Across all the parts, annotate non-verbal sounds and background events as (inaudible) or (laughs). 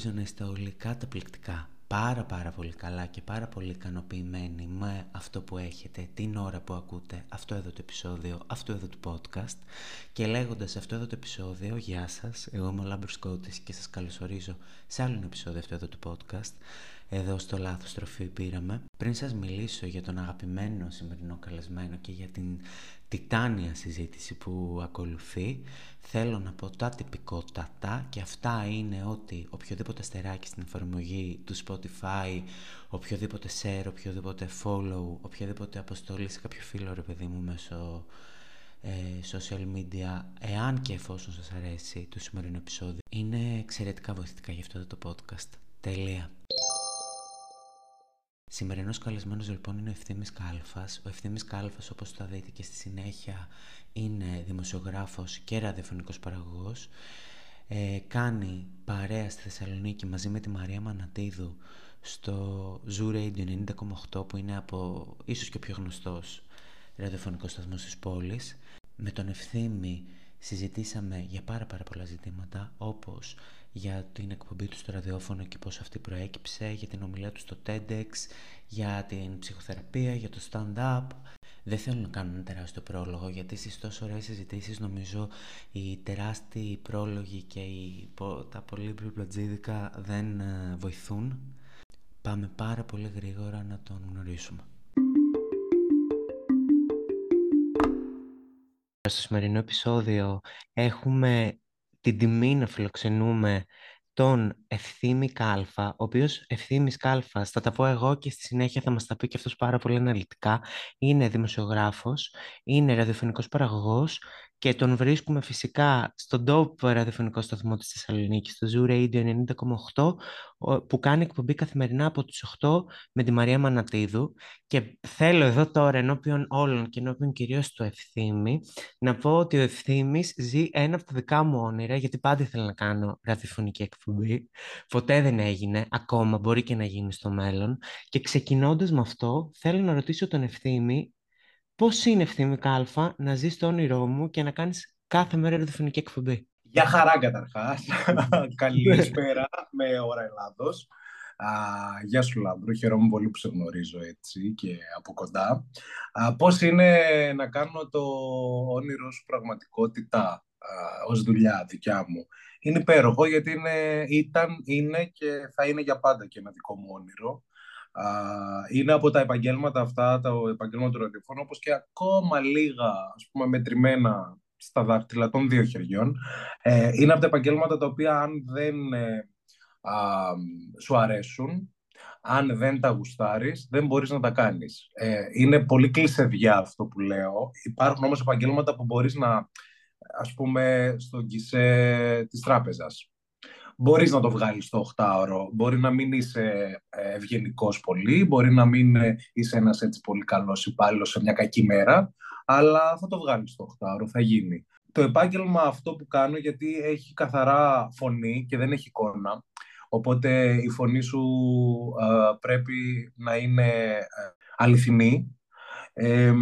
ελπίζω να είστε όλοι καταπληκτικά. Πάρα πάρα πολύ καλά και πάρα πολύ ικανοποιημένοι με αυτό που έχετε την ώρα που ακούτε αυτό εδώ το επεισόδιο, αυτό εδώ το podcast και λέγοντας αυτό εδώ το επεισόδιο, γεια σας, εγώ είμαι ο Λάμπρος Κώτης και σας καλωσορίζω σε άλλο ένα επεισόδιο αυτό εδώ του podcast εδώ στο λάθος τροφή πήραμε. Πριν σας μιλήσω για τον αγαπημένο σημερινό καλεσμένο και για την τιτάνια συζήτηση που ακολουθεί, θέλω να πω τα τυπικότατα και αυτά είναι ότι οποιοδήποτε στεράκι στην εφαρμογή του Spotify, οποιοδήποτε share, οποιοδήποτε follow, οποιοδήποτε αποστολή σε κάποιο φίλο ρε παιδί μου μέσω ε, social media, εάν και εφόσον σας αρέσει το σημερινό επεισόδιο, είναι εξαιρετικά βοηθητικά για αυτό το podcast. Τελεία. Σημερινός καλεσμένος λοιπόν είναι ο Ευθύμης Κάλφας. Ο Ευθύμης Κάλφας όπως θα δείτε και στη συνέχεια είναι δημοσιογράφος και ραδιοφωνικός παραγωγός. Ε, κάνει παρέα στη Θεσσαλονίκη μαζί με τη Μαρία Μανατίδου στο Zoo Radio 90,8 που είναι από ίσως και ο πιο γνωστός ραδιοφωνικός σταθμός της πόλης. Με τον Ευθύμη συζητήσαμε για πάρα πάρα πολλά ζητήματα όπως για την εκπομπή του στο ραδιόφωνο και πώς αυτή προέκυψε, για την ομιλία του στο TEDx, για την ψυχοθεραπεία, για το stand-up. Δεν θέλω να κάνω ένα τεράστιο πρόλογο γιατί στις τόσο ωραίες συζητήσεις νομίζω οι τεράστιοι πρόλογοι και οι, τα πολύ πληπλατζίδικα δεν ε, βοηθούν. Πάμε πάρα πολύ γρήγορα να τον γνωρίσουμε. Στο σημερινό επεισόδιο έχουμε την τιμή να φιλοξενούμε τον Ευθύμη Κάλφα, ο οποίος Ευθύμης Κάλφας, θα τα πω εγώ και στη συνέχεια θα μας τα πει και αυτός πάρα πολύ αναλυτικά, είναι δημοσιογράφος, είναι ραδιοφωνικός παραγωγός και τον βρίσκουμε φυσικά στον top ραδιοφωνικό σταθμό της Θεσσαλονίκης, στο Zoo Radio 90,8, που κάνει εκπομπή καθημερινά από τις 8 με τη Μαρία Μανατίδου και θέλω εδώ τώρα ενώπιον όλων και ενώπιον κυρίως του Ευθύμη να πω ότι ο Ευθύμης ζει ένα από τα δικά μου όνειρα γιατί πάντα ήθελα να κάνω ραδιοφωνική εκπομπή. Ποτέ δεν έγινε, ακόμα μπορεί και να γίνει στο μέλλον και ξεκινώντας με αυτό θέλω να ρωτήσω τον Ευθύμη Πώς είναι Ευθύμη Κάλφα να ζεις το όνειρό μου και να κάνεις κάθε μέρα ραδιοφωνική εκπομπή; Γεια χαρά καταρχάς. (laughs) Καλησπέρα με ώρα Ελλάδος. Α, γεια σου Λάμπρο, χαίρομαι πολύ που σε γνωρίζω έτσι και από κοντά. Α, πώς είναι να κάνω το όνειρο σου πραγματικότητα α, ως δουλειά δικιά μου; Είναι υπέροχο γιατί είναι, ήταν, είναι και θα είναι για πάντα και ένα δικό μου όνειρο είναι από τα επαγγέλματα αυτά, το επαγγέλμα του ραδιοφώνου, όπως και ακόμα λίγα, ας πούμε, μετρημένα στα δάχτυλα των δύο χεριών. Ε, είναι από τα επαγγέλματα τα οποία αν δεν ε, σου αρέσουν, αν δεν τα γουστάρεις, δεν μπορείς να τα κάνεις. Ε, είναι πολύ κλεισεδιά αυτό που λέω. Υπάρχουν όμως επαγγέλματα που μπορείς να, ας πούμε, στον κισέ της τράπεζας Μπορείς να το βγάλεις στο 8ωρο. Μπορεί να μην είσαι ε, ευγενικός πολύ, μπορεί να μην ε, είσαι ένας έτσι πολύ καλός υπάλληλος σε μια κακή μέρα, αλλά θα το βγάλεις στο 8ωρο, θα γίνει. Το επάγγελμα αυτό που κάνω, γιατί έχει καθαρά φωνή και δεν έχει εικόνα, οπότε η φωνή σου ε, πρέπει να είναι αληθινή, ε,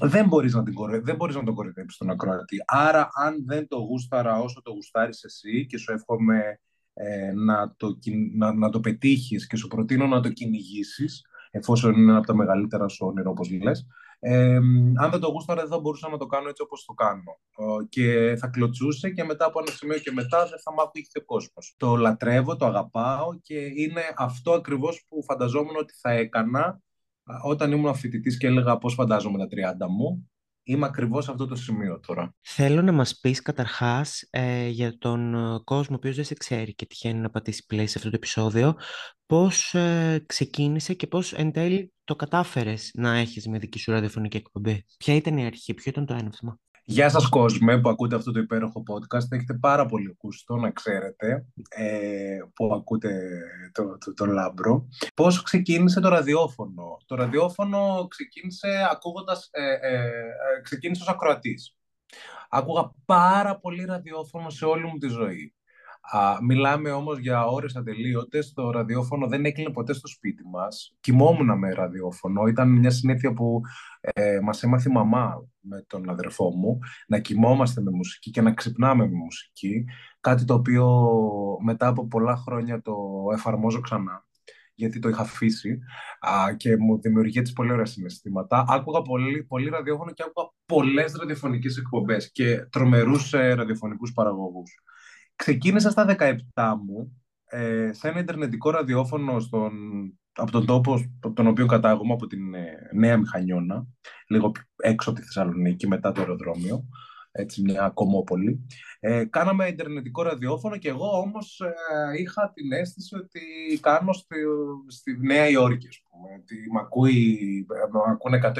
δεν μπορείς να, την δεν μπορείς να τον κορυδέψεις τον ακροατή. Άρα, αν δεν το γούσταρα όσο το γουστάρεις εσύ και σου εύχομαι ε, να, το, να, να το πετύχεις και σου προτείνω να το κυνηγήσεις, εφόσον είναι ένα από τα μεγαλύτερα σου όνειρα, όπως λες. Ε, αν δεν το γούσταρα, δεν θα μπορούσα να το κάνω έτσι όπως το κάνω. και θα κλωτσούσε και μετά από ένα σημείο και μετά δεν θα μ' άκουγε ο κόσμος. Το λατρεύω, το αγαπάω και είναι αυτό ακριβώς που φανταζόμουν ότι θα έκανα όταν ήμουν φοιτητής και έλεγα πώς φαντάζομαι τα 30 μου Είμαι ακριβώς σε αυτό το σημείο τώρα. Θέλω να μας πεις καταρχάς ε, για τον ε, κόσμο ο οποίος δεν σε ξέρει και τυχαίνει να πατήσει play σε αυτό το επεισόδιο πώς ε, ξεκίνησε και πώς εν τέλει το κατάφερες να έχεις μια δική σου ραδιοφωνική εκπομπή; Ποια ήταν η αρχή, ποιο ήταν το έναυσμα; Γεια σας κόσμε που ακούτε αυτό το υπέροχο podcast. Έχετε πάρα πολύ ακούστο να ξέρετε ε, που ακούτε το, το, το, λάμπρο. Πώς ξεκίνησε το ραδιόφωνο; Το ραδιόφωνο ξεκίνησε ακούγοντας, ε, ε, ε, ξεκίνησε ως ακροατής. Άκουγα πάρα πολύ ραδιόφωνο σε όλη μου τη ζωή. Α, μιλάμε όμως για ώρες ατελείωτες. Το ραδιόφωνο δεν έκλεινε ποτέ στο σπίτι μας. Κοιμόμουν με ραδιόφωνο. Ήταν μια συνήθεια που ε, μας έμαθε η μαμά με τον αδερφό μου να κοιμόμαστε με μουσική και να ξυπνάμε με μουσική. Κάτι το οποίο μετά από πολλά χρόνια το εφαρμόζω ξανά γιατί το είχα αφήσει α, και μου δημιουργεί έτσι πολύ ωραία συναισθήματα. Άκουγα πολύ, πολύ ραδιόφωνο και άκουγα πολλές ραδιοφωνικές εκπομπές και τρομερούς ε, ραδιοφωνικούς παραγωγούς. Ξεκίνησα στα 17 μου ε, σε ένα ιντερνετικό ραδιόφωνο στον, από τον τόπο από τον οποίο κατάγομαι, από την ε, Νέα Μηχανιώνα, λίγο έξω από τη Θεσσαλονίκη, μετά το αεροδρόμιο, έτσι μια κομμόπολη. Ε, κάναμε ιντερνετικό ραδιόφωνο και εγώ όμως ε, είχα την αίσθηση ότι κάνω στη, στη Νέα Υόρκη, ας πούμε, ότι με, ακούει, με ακούνε 100.000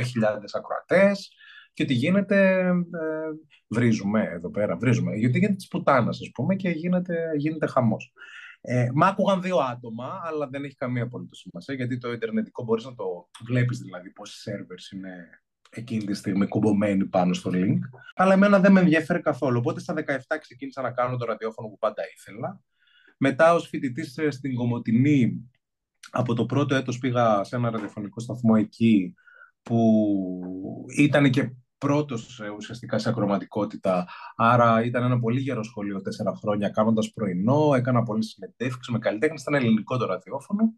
ακροατές, και τι γίνεται, ε, βρίζουμε εδώ πέρα, βρίζουμε. Γιατί γίνεται της πουτάνας, ας πούμε, και γίνεται, γίνεται χαμός. Ε, μ' άκουγαν δύο άτομα, αλλά δεν έχει καμία απολύτω σημασία, γιατί το Ιντερνετικό μπορείς να το βλέπεις δηλαδή πόσοι σερβερ είναι εκείνη τη στιγμή κουμπωμένοι πάνω στο link. Αλλά εμένα δεν με ενδιαφέρει καθόλου. Οπότε στα 17 ξεκίνησα να κάνω το ραδιόφωνο που πάντα ήθελα. Μετά ως φοιτητής στην Κομωτινή, από το πρώτο έτος πήγα σε ένα ραδιοφωνικό σταθμό εκεί, που ήταν και πρώτος ε, ουσιαστικά σε ακροματικότητα. Άρα ήταν ένα πολύ γερό σχολείο τέσσερα χρόνια, κάνοντας πρωινό, έκανα πολλές συμμετεύξει με καλλιτέχνες. Ήταν ελληνικό το ραδιόφωνο.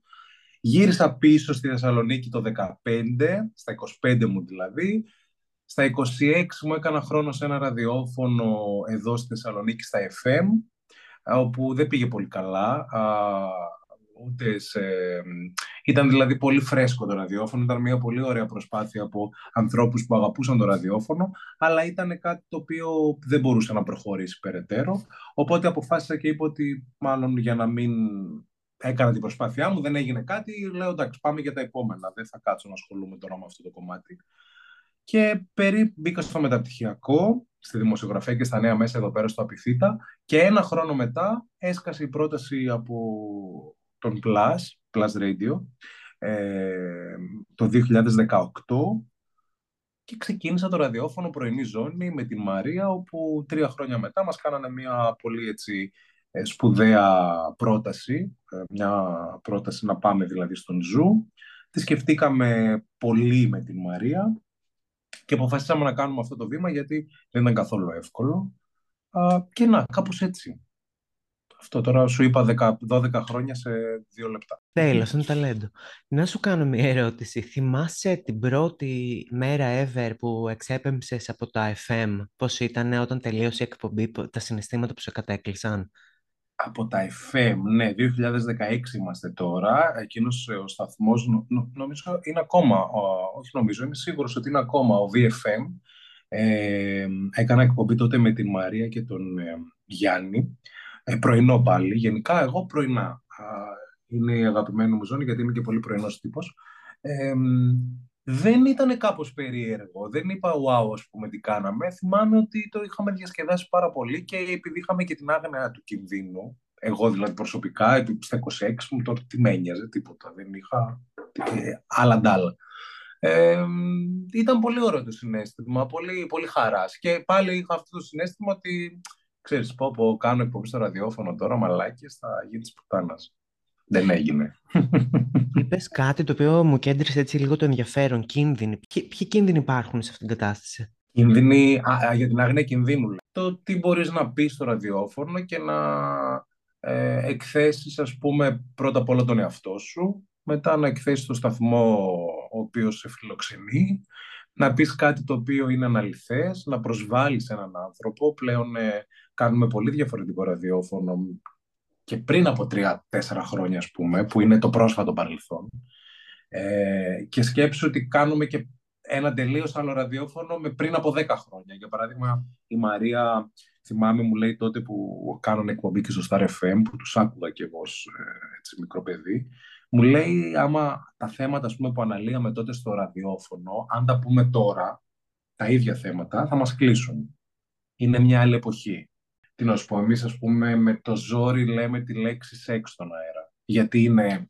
Γύρισα πίσω στη Θεσσαλονίκη το 2015, στα 25 μου δηλαδή. Στα 26 μου έκανα χρόνο σε ένα ραδιόφωνο εδώ στη Θεσσαλονίκη, στα FM, όπου δεν πήγε πολύ καλά ούτε σε... Ήταν δηλαδή πολύ φρέσκο το ραδιόφωνο, ήταν μια πολύ ωραία προσπάθεια από ανθρώπους που αγαπούσαν το ραδιόφωνο, αλλά ήταν κάτι το οποίο δεν μπορούσε να προχωρήσει περαιτέρω. Οπότε αποφάσισα και είπα ότι μάλλον για να μην έκανα την προσπάθειά μου, δεν έγινε κάτι, λέω εντάξει πάμε για τα επόμενα, δεν θα κάτσω να ασχολούμαι τώρα με αυτό το κομμάτι. Και περί μπήκα στο μεταπτυχιακό, στη δημοσιογραφία και στα νέα μέσα εδώ πέρα στο Απιθύτα και ένα χρόνο μετά έσκασε η πρόταση από τον Plus, Plus Radio, ε, το 2018 και ξεκίνησα το ραδιόφωνο πρωινή ζώνη με την Μαρία, όπου τρία χρόνια μετά μας κάνανε μια πολύ έτσι ε, σπουδαία πρόταση, ε, μια πρόταση να πάμε δηλαδή στον Zoo. Τη σκεφτήκαμε πολύ με την Μαρία και αποφασίσαμε να κάνουμε αυτό το βήμα γιατί δεν ήταν καθόλου εύκολο. Και να, κάπως έτσι. Αυτό τώρα σου είπα 12 χρόνια σε δύο λεπτά. Τέλος, είναι ταλέντο. Να σου κάνω μια ερώτηση. Θυμάσαι την πρώτη μέρα ever που εξέπεμψες από τα FM, πώς ήταν όταν τελείωσε η εκπομπή, τα συναισθήματα που σε κατέκλυσαν; Από τα FM, ναι, 2016 είμαστε τώρα. Εκείνος ο σταθμός, νομίζω είναι ακόμα, όχι νομίζω, είμαι σίγουρος ότι είναι ακόμα ο VFM. Ε, έκανα εκπομπή τότε με την Μαρία και τον ε, Γιάννη ε, πρωινό πάλι. Γενικά, εγώ πρωινά. είναι η αγαπημένη μου ζώνη, γιατί είμαι και πολύ πρωινός τύπος. Ε, δεν ήταν κάπως περίεργο. Δεν είπα wow, ας πούμε, τι κάναμε. Θυμάμαι ότι το είχαμε διασκεδάσει πάρα πολύ και επειδή είχαμε και την άγνοια του κινδύνου, εγώ δηλαδή προσωπικά, στα 26 μου, τότε τι με ένοιαζε, τίποτα. Δεν είχα ε, άλλα ντάλα. Ε, ήταν πολύ ωραίο το συνέστημα, πολύ, πολύ χαράς. Και πάλι είχα αυτό το συνέστημα ότι ξέρεις, πω, πω, κάνω εκπομπή στο ραδιόφωνο τώρα, μαλάκες, θα γίνει της πουτάνας. Δεν έγινε. Είπε κάτι το οποίο μου κέντρισε έτσι λίγο το ενδιαφέρον. Κίνδυνοι. Ποιοι, ποιοι κίνδυνοι υπάρχουν σε αυτήν την κατάσταση; Κίνδυνοι α, για την άγνοια κινδύνου. Το τι μπορείς να πεις στο ραδιόφωνο και να ε, εκθέσεις, ας πούμε, πρώτα απ' όλα τον εαυτό σου, μετά να εκθέσεις το σταθμό ο οποίος σε φιλοξενεί, να πεις κάτι το οποίο είναι αναλυθές, να προσβάλλεις έναν άνθρωπο. Πλέον ε, κάνουμε πολύ διαφορετικό ραδιόφωνο και πριν από τρία-τέσσερα χρόνια, ας πούμε, που είναι το πρόσφατο παρελθόν. Ε, και σκέψου ότι κάνουμε και ένα τελείως άλλο ραδιόφωνο με πριν από δέκα χρόνια. Για παράδειγμα, η Μαρία, θυμάμαι, μου λέει τότε που κάνουν εκπομπή και στο Star FM, που τους άκουγα κι εγώ ε, έτσι, μικρό παιδί, μου λέει άμα τα θέματα ας πούμε, που αναλύαμε τότε στο ραδιόφωνο, αν τα πούμε τώρα, τα ίδια θέματα, θα μας κλείσουν. Είναι μια άλλη εποχή. Τι να σου πω, εμείς ας πούμε με το ζόρι λέμε τη λέξη σεξ στον αέρα. Γιατί είναι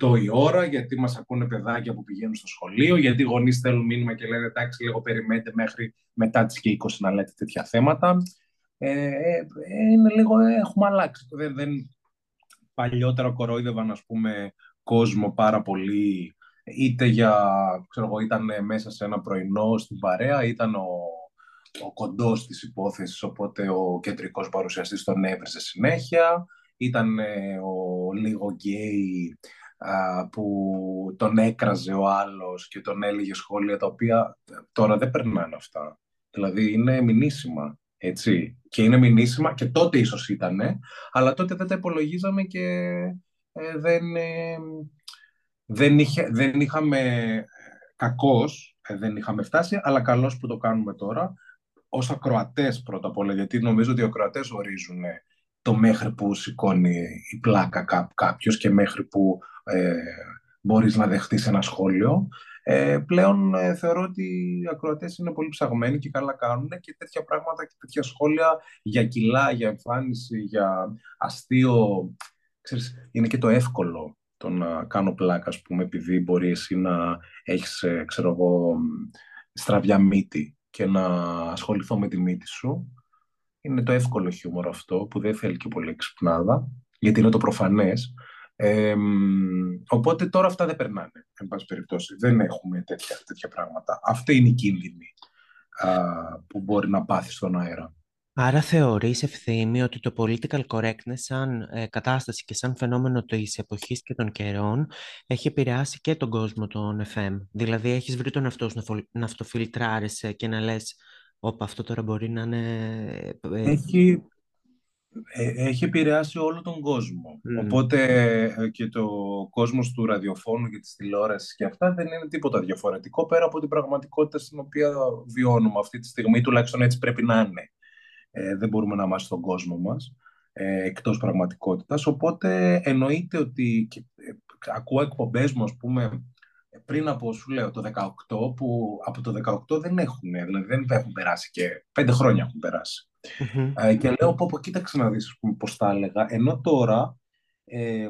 8 η ώρα, γιατί μας ακούνε παιδάκια που πηγαίνουν στο σχολείο, γιατί οι γονείς θέλουν μήνυμα και λένε εντάξει λίγο περιμένετε μέχρι μετά τις και 20 να λέτε τέτοια θέματα. ε, ε, είναι λίγο, έχουμε αλλάξει. Δεν, δεν, παλιότερα κορόιδευαν, ας πούμε, κόσμο πάρα πολύ, είτε για, ξέρω εγώ, ήταν μέσα σε ένα πρωινό στην παρέα, ήταν ο, ο κοντός της υπόθεσης, οπότε ο κεντρικός παρουσιαστής τον έβριζε συνέχεια, ήταν ο λίγο γκέι που τον έκραζε ο άλλος και τον έλεγε σχόλια τα οποία τώρα δεν περνάνε αυτά. Δηλαδή είναι μηνύσιμα, έτσι. Και είναι μηνύσιμα και τότε ίσως ήταν, αλλά τότε δεν τα υπολογίζαμε και ε, δεν, ε, δεν, είχε, δεν είχαμε ε, κακός, ε, δεν είχαμε φτάσει, αλλά καλώς που το κάνουμε τώρα, ως ακροατές πρώτα απ' όλα, γιατί νομίζω ότι οι ακροατές ορίζουν το μέχρι που σηκώνει η πλάκα κάποιος και μέχρι που ε, μπορείς να δεχτείς ένα σχόλιο. Ε, πλέον ε, θεωρώ ότι οι ακροατές είναι πολύ ψαγμένοι και καλά κάνουν και τέτοια πράγματα και τέτοια σχόλια για κιλά, για εμφάνιση, για αστείο. Ξέρεις, είναι και το εύκολο το να κάνω πλάκα, ας πούμε, επειδή μπορείς εσύ να έχεις, ε, ξέρω εγώ, στραβιά μύτη και να ασχοληθώ με τη μύτη σου. Είναι το εύκολο χιούμορ αυτό, που δεν θέλει και πολύ ξυπνάδα, γιατί είναι το προφανές. Ε, οπότε τώρα αυτά δεν περνάνε, εν πάση περιπτώσει. Δεν έχουμε τέτοια, τέτοια πράγματα. Αυτή είναι η κίνδυνη α, που μπορεί να πάθεις στον αέρα. Άρα θεωρείς ευθύμη ότι το political correctness σαν ε, κατάσταση και σαν φαινόμενο της εποχής και των καιρών έχει επηρεάσει και τον κόσμο των FM. Δηλαδή έχεις βρει τον εαυτό σου να, να αυτοφιλτράρεσαι και να λες «Όπα, αυτό τώρα μπορεί να είναι...» ε, Έχει ε, έχει επηρεάσει όλο τον κόσμο. Οπότε ε, και το κόσμος του ραδιοφώνου και της τηλεόρασης και αυτά δεν είναι τίποτα διαφορετικό πέρα από την πραγματικότητα στην οποία βιώνουμε αυτή τη στιγμή, τουλάχιστον έτσι πρέπει να είναι. Ε, δεν μπορούμε να είμαστε στον κόσμο μας ε, εκτός πραγματικότητας, οπότε εννοείται ότι και, ε, ακούω εκπομπές μου, ας πούμε, πριν από, σου λέω, το 18, που από το 18 δεν έχουν, δηλαδή δεν έχουν περάσει και πέντε χρόνια έχουν περάσει. Ε, και λέω, πω, πω, κοίταξε να δεις πώς τα έλεγα. Ενώ τώρα, ε,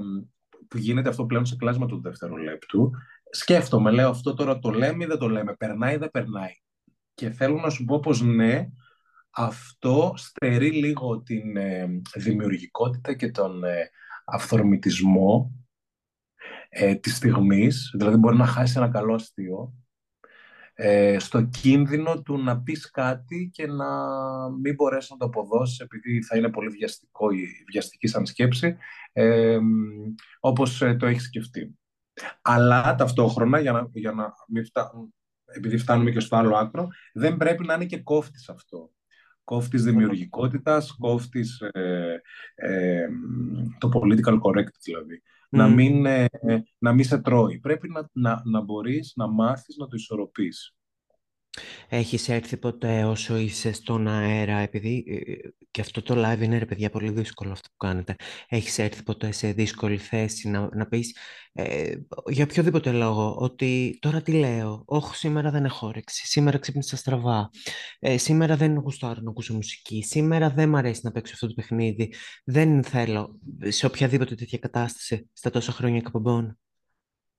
που γίνεται αυτό πλέον σε κλάσμα του δευτερολέπτου, σκέφτομαι, λέω, αυτό τώρα το λέμε ή δεν το λέμε, περνάει ή δεν περνάει. Και θέλω να σου πω πως ναι, αυτό στερεί λίγο την ε, δημιουργικότητα και τον ε, αυθορμητισμό ε, της στιγμής, δηλαδή μπορεί να χάσει ένα καλό αστείο, ε, στο κίνδυνο του να πεις κάτι και να μην μπορέσεις να το αποδώσεις επειδή θα είναι πολύ βιαστικό ή βιαστική σαν σκέψη, ε, όπως ε, το έχεις σκεφτεί. Αλλά ταυτόχρονα, για να, για να μην επειδή φτάνουμε και στο άλλο άκρο, δεν πρέπει να είναι και κόφτης αυτό. Κόφτης δημιουργικότητας, κόφτης ε, ε, το political correct δηλαδή να, μην, ε, να μην σε τρώει. Πρέπει να, να, να μπορείς να μάθεις να το ισορροπείς. Έχεις έρθει ποτέ όσο είσαι στον αέρα, επειδή ε, και αυτό το live είναι ρε παιδιά πολύ δύσκολο αυτό που κάνετε. Έχεις έρθει ποτέ σε δύσκολη θέση να, να πεις ε, για οποιοδήποτε λόγο ότι τώρα τι λέω, όχι σήμερα δεν έχω όρεξη, σήμερα ξύπνησα στραβά, ε, σήμερα δεν γουστάρω να ακούσω μουσική, σήμερα δεν μ' αρέσει να παίξω αυτό το παιχνίδι, δεν θέλω σε οποιαδήποτε τέτοια κατάσταση στα τόσα χρόνια εκπομπών.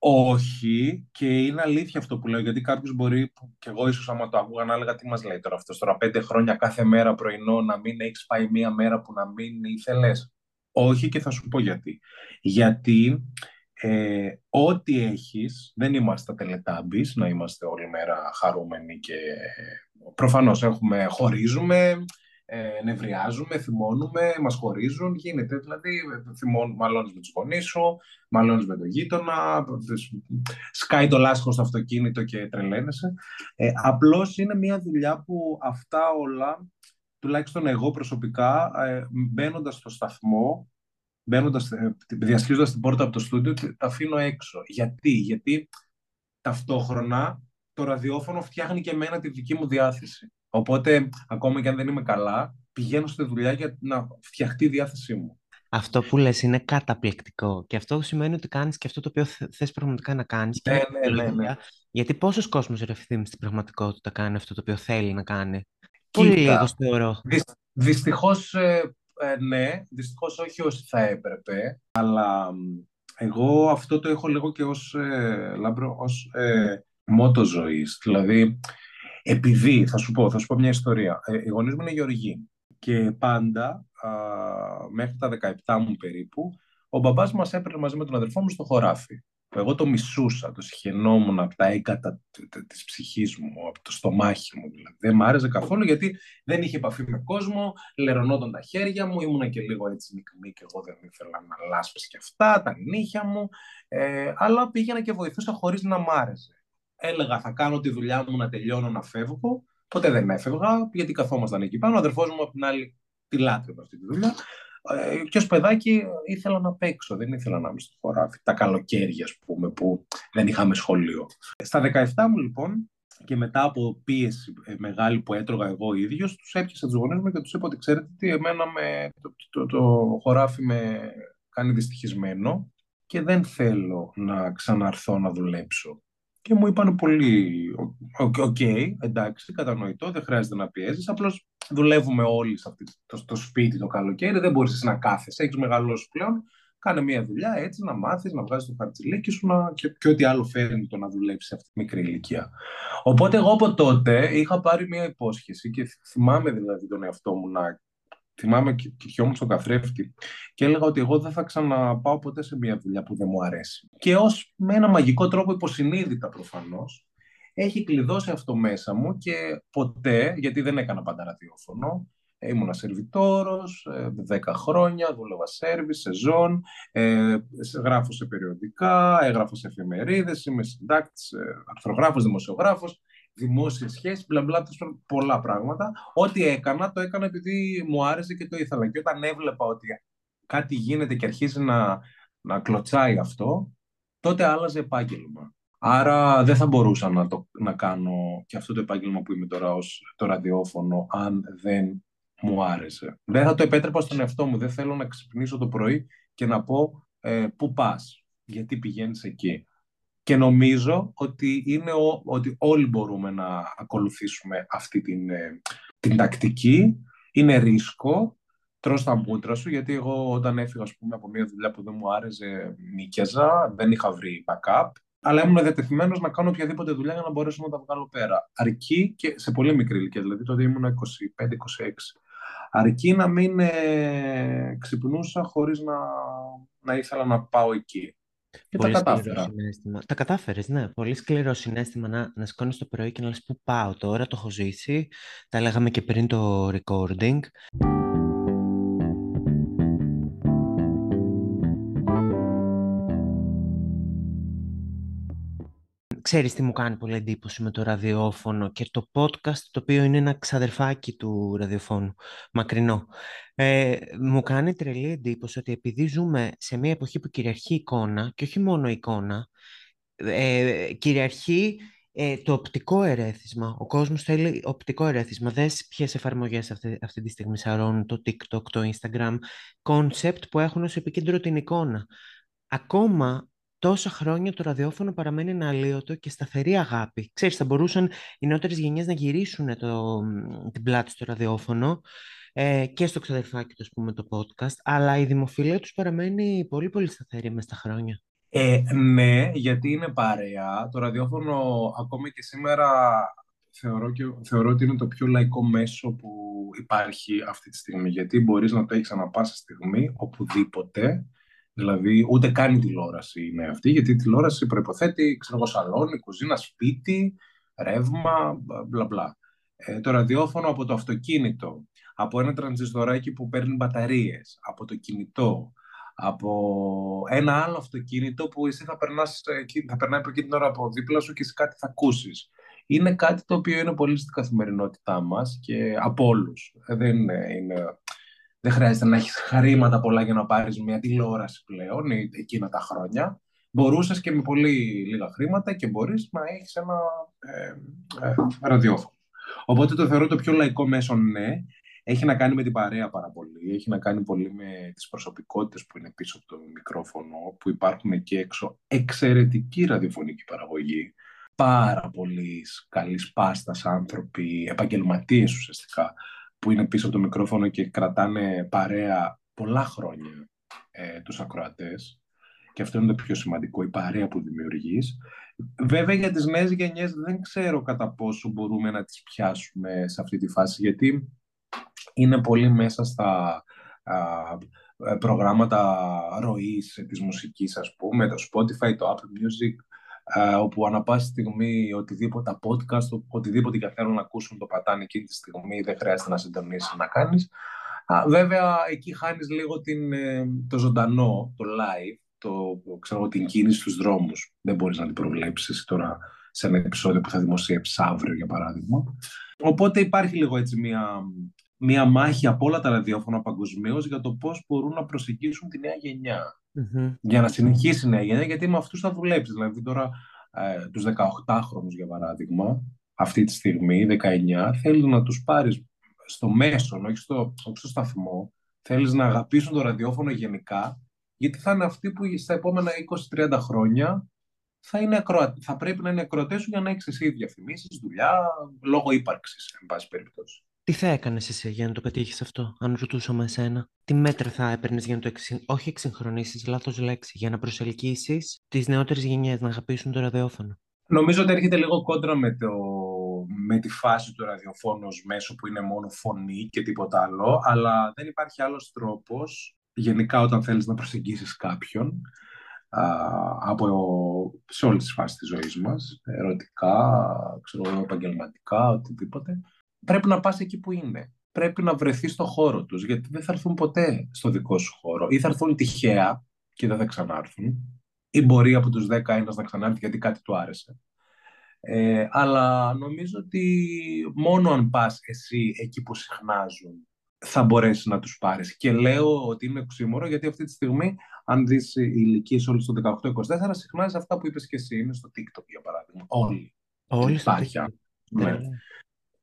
Όχι, και είναι αλήθεια αυτό που λέω, γιατί κάποιος μπορεί, και εγώ ίσως άμα το άκουγα, να έλεγα τι μας λέει τώρα αυτός. Τώρα, πέντε χρόνια κάθε μέρα πρωινό να μην έχεις πάει μία μέρα που να μην ήθελες. Όχι, και θα σου πω γιατί. Γιατί ε, ό,τι έχεις, δεν είμαστε τελετάμπης, να είμαστε όλη μέρα χαρούμενοι και προφανώς έχουμε, χωρίζουμε, ε, νευριάζουμε, θυμώνουμε, μας χωρίζουν, γίνεται. Δηλαδή, θυμών, μαλώνεις με τους γονείς σου, μαλώνεις με τον γείτονα, σκάει το λάσχο στο αυτοκίνητο και τρελαίνεσαι. Ε, απλώς είναι μια δουλειά που αυτά όλα, τουλάχιστον εγώ προσωπικά, ε, μπαίνοντας στο σταθμό, μπαίνοντας, ε, διασχίζοντας την πόρτα από το στούντιο, τα αφήνω έξω. Γιατί, γιατί ταυτόχρονα το ραδιόφωνο φτιάχνει και εμένα τη δική μου διάθεση. Οπότε, ακόμα και αν δεν είμαι καλά, πηγαίνω στη δουλειά για να φτιαχτεί η διάθεσή μου. Αυτό που λες είναι καταπληκτικό και αυτό σημαίνει ότι κάνεις και αυτό το οποίο θες πραγματικά να κάνεις. Ναι, ναι, ναι, ναι, Γιατί πόσος κόσμος ρε στην πραγματικότητα κάνει αυτό το οποίο θέλει να κάνει; Πολύ λίγο θεωρώ. δυστυχώς ε, ε, ναι, δυστυχώς όχι όσοι θα έπρεπε, αλλά εγώ αυτό το έχω λίγο και ως, ε, λάμπρο, ως ε, μότο ζωής. Δηλαδή, επειδή, θα σου πω, θα σου πω μια ιστορία. Ε, οι γονείς μου είναι γεωργοί Και πάντα, α, μέχρι τα 17 μου περίπου, ο μπαμπάς μας έπαιρνε μαζί με τον αδερφό μου στο χωράφι. Εγώ το μισούσα, το συχαινόμουν από τα έγκατα της ψυχής μου, από το στομάχι μου δηλαδή. Δεν μ' άρεσε καθόλου γιατί δεν είχε επαφή με κόσμο, λερωνόταν τα χέρια μου, ήμουνα και λίγο έτσι μικρή και εγώ δεν ήθελα να λάσπες και αυτά, τα νύχια μου, ε, αλλά πήγαινα και βοηθούσα χωρίς να μ' άρεσε. Έλεγα θα κάνω τη δουλειά μου να τελειώνω να φεύγω, ποτέ δεν έφευγα γιατί καθόμασταν εκεί πάνω, ο αδερφός μου από την άλλη τη λάτρευε αυτή τη δουλειά ε, και ως παιδάκι ήθελα να παίξω, δεν ήθελα να είμαι στο χωράφι. Τα καλοκαίρια, ας πούμε, που δεν είχαμε σχολείο. Στα 17 μου, λοιπόν, και μετά από πίεση ε, μεγάλη που έτρωγα εγώ ίδιος, τους έπιασα τους γονείς μου και τους είπα ότι ξέρετε τι, εμένα με, το, το, το, χωράφι με κάνει δυστυχισμένο και δεν θέλω να ξαναρθώ να δουλέψω. Και μου είπαν πολύ, OK, okay, εντάξει, κατανοητό, δεν χρειάζεται να πιέζεις, απλώς δουλεύουμε όλοι σε αυτό το, το, σπίτι το καλοκαίρι, δεν μπορείς να κάθεσαι, έχεις μεγαλώσει πλέον, κάνε μια δουλειά έτσι, να μάθεις, να βγάζεις το χαρτζηλίκι σου να, και, και ό,τι άλλο φέρνει το να δουλέψει σε αυτή τη μικρή ηλικία. Οπότε εγώ από τότε είχα πάρει μια υπόσχεση και θυμάμαι δηλαδή τον εαυτό μου να θυμάμαι και χιόμουν στον καθρέφτη και έλεγα ότι εγώ δεν θα ξαναπάω ποτέ σε μια δουλειά που δεν μου αρέσει. Και ως με ένα μαγικό τρόπο υποσυνείδητα προφανώς έχει κλειδώσει αυτό μέσα μου και ποτέ, γιατί δεν έκανα πάντα ραδιόφωνο, ήμουνα σερβιτόρος, 10 ε, χρόνια, δούλευα σέρβις, σεζόν, ε, γράφω σε περιοδικά, έγραφα σε εφημερίδες, είμαι συντάκτης, ε, αρθρογράφος, δημοσιογράφος, δημόσια σχέση, μπλα μπλα, πολλά πράγματα. Ό,τι έκανα, το έκανα επειδή μου άρεσε και το ήθελα. Και όταν έβλεπα ότι κάτι γίνεται και αρχίζει να, να κλωτσάει αυτό, τότε άλλαζε επάγγελμα. Άρα δεν θα μπορούσα να, το, να κάνω και αυτό το επάγγελμα που είμαι τώρα ως το ραδιόφωνο αν δεν μου άρεσε. Δεν θα το επέτρεπα στον εαυτό μου. Δεν θέλω να ξυπνήσω το πρωί και να πω ε, πού πας, γιατί πηγαίνεις εκεί. Και νομίζω ότι, είναι ότι όλοι μπορούμε να ακολουθήσουμε αυτή την, ε, την τακτική. Είναι ρίσκο, τρως τα μούτρα σου, γιατί εγώ όταν έφυγα πούμε, από μια δουλειά που δεν μου άρεσε, νίκαιζα, δεν είχα βρει backup, αλλά ήμουν διατεθειμένος να κάνω οποιαδήποτε δουλειά για να μπορέσω να τα βγάλω πέρα. Αρκεί και σε πολύ μικρή ηλικία, δηλαδή τότε ήμουν 25-26. Αρκεί να μην ε, ξυπνούσα χωρίς να, να ήθελα να πάω εκεί. Και πολύ τα κατάφερα. Συνέστημα. Τα κατάφερες, ναι. Πολύ σκληρό συνέστημα να, να σηκώνεις το πρωί και να λες πού πάω τώρα, το έχω ζήσει. Τα λέγαμε και πριν το recording. Ξέρεις τι μου κάνει πολύ εντύπωση με το ραδιόφωνο και το podcast, το οποίο είναι ένα ξαδερφάκι του ραδιοφώνου, μακρινό. Ε, μου κάνει τρελή εντύπωση ότι επειδή ζούμε σε μια εποχή που κυριαρχεί εικόνα, και όχι μόνο εικόνα, ε, κυριαρχεί ε, το οπτικό ερέθισμα. Ο κόσμος θέλει οπτικό ερέθισμα. Δες ποιες εφαρμογές αυτή, αυτή τη στιγμή σαρώνουν, το TikTok, το Instagram, concept που έχουν ως επικέντρο την εικόνα. Ακόμα τόσα χρόνια το ραδιόφωνο παραμένει ένα αλλίωτο και σταθερή αγάπη. Ξέρεις, θα μπορούσαν οι νεότερες γενιές να γυρίσουν το, την πλάτη στο ραδιόφωνο ε, και στο ξαδερφάκι τους, πούμε, το podcast, αλλά η δημοφιλία τους παραμένει πολύ πολύ σταθερή μέσα στα χρόνια. Ε, ναι, γιατί είναι παρέα. Το ραδιόφωνο ακόμη και σήμερα θεωρώ, και, θεωρώ ότι είναι το πιο λαϊκό μέσο που υπάρχει αυτή τη στιγμή. Γιατί μπορείς να το έχεις ανα πάσα στιγμή, οπουδήποτε, Δηλαδή, ούτε καν η τηλεόραση είναι αυτή, γιατί η τηλεόραση προποθέτει ξέρω, σαλόνι, κουζίνα, σπίτι, ρεύμα, μπλα μπλα. Ε, το ραδιόφωνο από το αυτοκίνητο, από ένα τρανζιστοράκι που παίρνει μπαταρίες, από το κινητό, από ένα άλλο αυτοκίνητο που εσύ θα, περνάς, θα περνάει από εκείνη την ώρα από δίπλα σου και εσύ κάτι θα ακούσεις. Είναι κάτι το οποίο είναι πολύ στην καθημερινότητά μας και από όλους. Ε, δεν είναι δεν χρειάζεται να έχεις χρήματα πολλά για να πάρεις μια τηλεόραση πλέον εκείνα τα χρόνια. Μπορούσες και με πολύ λίγα χρήματα και μπορείς να έχεις ένα ε, ε, ραδιόφωνο. Οπότε το θεωρώ το πιο λαϊκό μέσο, ναι. Έχει να κάνει με την παρέα πάρα πολύ. Έχει να κάνει πολύ με τις προσωπικότητες που είναι πίσω από το μικρόφωνο, που υπάρχουν εκεί έξω εξαιρετική ραδιοφωνική παραγωγή. Πάρα πολύ καλής πάστας άνθρωποι, επαγγελματίες ουσιαστικά, που είναι πίσω από το μικρόφωνο και κρατάνε παρέα πολλά χρόνια ε, τους ακροατές. Και αυτό είναι το πιο σημαντικό, η παρέα που δημιουργείς. Βέβαια για τις νέες γενιές δεν ξέρω κατά πόσο μπορούμε να τις πιάσουμε σε αυτή τη φάση, γιατί είναι πολύ μέσα στα προγράμματα ροής της μουσικής, ας πούμε, το Spotify, το Apple Music, όπου ανά πάση στιγμή οτιδήποτε podcast, οτιδήποτε και θέλουν να ακούσουν το πατάνε εκείνη τη στιγμή, δεν χρειάζεται να συντονίσει να κάνεις. βέβαια, εκεί χάνεις λίγο την, ε, το ζωντανό, το live, το, ξέρω, την κίνηση στους δρόμους. Δεν μπορείς να την προβλέψεις τώρα σε ένα επεισόδιο που θα δημοσιεύσεις αύριο, για παράδειγμα. Οπότε υπάρχει λίγο έτσι μια, μια μάχη από όλα τα ραδιόφωνα παγκοσμίως για το πώς μπορούν να προσεγγίσουν τη νέα γενιά. Mm-hmm. Για να συνεχίσει η νέα γενιά, γιατί με αυτούς θα δουλέψεις. Δηλαδή τώρα ε, τους 18χρονους, για παράδειγμα, αυτή τη στιγμή, 19, θέλει να τους πάρεις στο μέσο, όχι στο, όχι στο σταθμό, θέλεις να αγαπήσουν το ραδιόφωνο γενικά, γιατί θα είναι αυτοί που στα επόμενα 20-30 χρόνια θα, είναι ακροα... θα πρέπει να είναι ακροατές σου για να έχεις εσύ διαφημίσεις, δουλειά, λόγω ύπαρξης, εν πάση περιπτώσει. Τι θα έκανες εσύ για να το πετύχει αυτό, αν ρωτούσαμε εσένα; Τι μέτρα θα έπαιρνες για να το εξυ... όχι εξυγχρονίσεις, λάθος λέξη, για να προσελκύσεις τις νεότερες γενιές να αγαπήσουν το ραδιόφωνο; Νομίζω ότι έρχεται λίγο κόντρα με, το... με τη φάση του ραδιοφώνου ως μέσο που είναι μόνο φωνή και τίποτα άλλο, αλλά δεν υπάρχει άλλος τρόπος, γενικά όταν θέλεις να προσεγγίσεις κάποιον, από, σε όλες τις φάσεις της ζωής μας, ερωτικά, ξέρω, επαγγελματικά, οτιδήποτε, πρέπει να πας εκεί που είναι. Πρέπει να βρεθείς στο χώρο τους, γιατί δεν θα έρθουν ποτέ στο δικό σου χώρο. Ή θα έρθουν τυχαία και δεν θα ξανάρθουν. Ή μπορεί από τους 10 ένας να ξανάρθει γιατί κάτι του άρεσε. Ε, αλλά νομίζω ότι μόνο αν πας εσύ εκεί που συχνάζουν θα μπορέσεις να τους πάρεις. Και λέω ότι είναι οξύμορο γιατί αυτή τη στιγμή, αν δεις οι ηλικίε όλοι στο 18-24, συχνάζεις αυτά που είπες και εσύ, είναι στο TikTok για παράδειγμα. Όλοι. Όλοι στο TikTok. Ναι.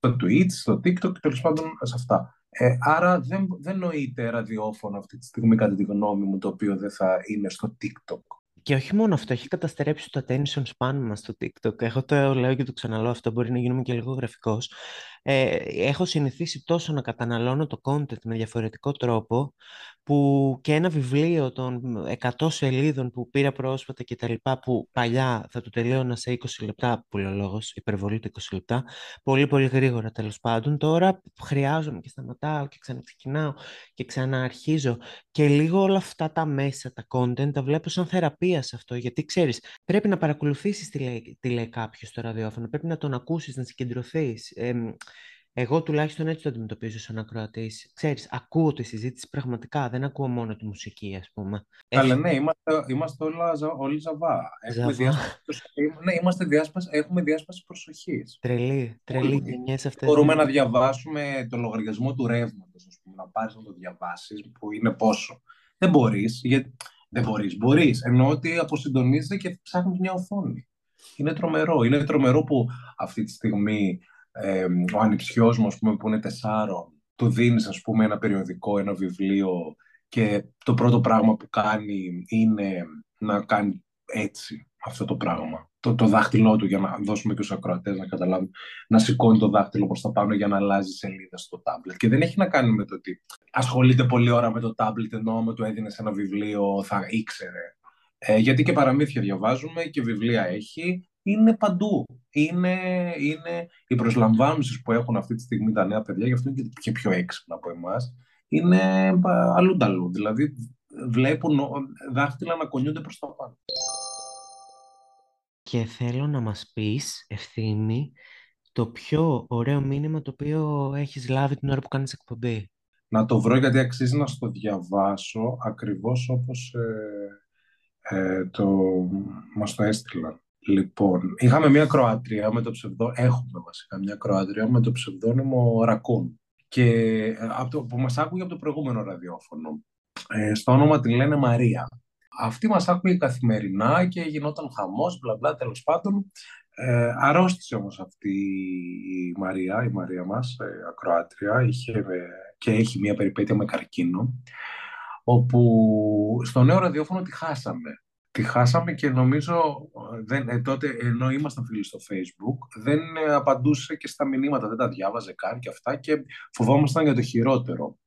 Ναι. Στο Twitch, στο TikTok, τέλος πάντων σε αυτά. Ε, άρα δεν, δεν νοείται ραδιόφωνο αυτή τη στιγμή, κατά τη γνώμη μου, το οποίο δεν θα είναι στο TikTok. Και όχι μόνο αυτό, έχει καταστερέψει το attention span μας στο TikTok. Εγώ το λέω και το ξαναλέω, αυτό μπορεί να γίνουμε και λίγο γραφικός. Ε, έχω συνηθίσει τόσο να καταναλώνω το content με διαφορετικό τρόπο, που και ένα βιβλίο των 100 σελίδων που πήρα πρόσφατα και τα λοιπά, που παλιά θα το τελείωνα σε 20 λεπτά, που λέω λόγος, υπερβολή το 20 λεπτά, πολύ πολύ γρήγορα τέλος πάντων. Τώρα χρειάζομαι και σταματάω και ξαναξεκινάω και ξανααρχίζω και λίγο όλα αυτά τα μέσα, τα content, τα βλέπω σαν θεραπεία σε αυτό, γιατί ξέρεις, πρέπει να παρακολουθήσεις τι λέει, τι λέει κάποιος στο ραδιόφωνο, πρέπει να τον ακούσεις, να συγκεντρωθείς. Ε, εγώ τουλάχιστον έτσι το αντιμετωπίζω σαν ακροατής. Ξέρεις, ακούω τη συζήτηση πραγματικά, δεν ακούω μόνο τη μουσική, ας πούμε. Αλλά ναι, είμαστε, είμαστε όλα, όλοι ζαβά. Έχουμε διάσπαση, ναι, είμαστε διάσπαση, έχουμε διάσπαση προσοχής. Τρελή, τρελή γενιές αυτές. Μπορούμε να διαβάσουμε το λογαριασμό του ρεύματος, πούμε, να πάρεις να το διαβάσεις, που είναι πόσο. Δεν μπορείς, γιατί... Δεν μπορείς, μπορείς. Ενώ ότι αποσυντονίζεται και ψάχνεις μια οθόνη. Είναι τρομερό. Είναι τρομερό που αυτή τη στιγμή ε, ο ανιψιός μου, πούμε, που είναι τεσσάρων, του δίνεις, ας πούμε, ένα περιοδικό, ένα βιβλίο και το πρώτο πράγμα που κάνει είναι να κάνει έτσι αυτό το πράγμα. Το, το δάχτυλό του, για να δώσουμε και στους ακροατές να καταλάβουν, να σηκώνει το δάχτυλο προς τα πάνω για να αλλάζει σελίδα στο τάμπλετ. Και δεν έχει να κάνει με το ότι ασχολείται πολλή ώρα με το τάμπλετ, ενώ με το έδινες ένα βιβλίο θα ήξερε. Ε, γιατί και παραμύθια διαβάζουμε και βιβλία έχει είναι παντού. Είναι, είναι οι προσλαμβάνουσεις που έχουν αυτή τη στιγμή τα νέα παιδιά, γι' αυτό είναι και πιο έξυπνα από εμάς, είναι αλλού Δηλαδή βλέπουν δάχτυλα να κονιούνται προς τα πάνω. Και θέλω να μας πεις, Ευθύμη, το πιο ωραίο μήνυμα το οποίο έχεις λάβει την ώρα που κάνεις εκπομπή. Να το βρω γιατί αξίζει να στο διαβάσω ακριβώς όπως ε, ε, το, μας το έστειλαν. Λοιπόν, είχαμε μια Κροάτρια με το ψευδό, έχουμε βασικά μια Κροάτρια με το ψευδόνυμο Ρακούν και ε, από το, που μας άκουγε από το προηγούμενο ραδιόφωνο. Ε, στο όνομα τη λένε Μαρία. Αυτή μας άκουγε καθημερινά και γινόταν χαμός, μπλα μπλα, τέλος πάντων. Ε, αρρώστησε όμως αυτή η Μαρία, η Μαρία μας, ε, ακροάτρια, είχε, ε, και έχει μια περιπέτεια με καρκίνο, όπου στο νέο ραδιόφωνο τη χάσαμε τη χάσαμε και νομίζω δεν, ε, τότε ενώ ήμασταν φίλοι στο facebook δεν ε, απαντούσε και στα μηνύματα, δεν τα διάβαζε καν και αυτά και φοβόμασταν για το χειρότερο.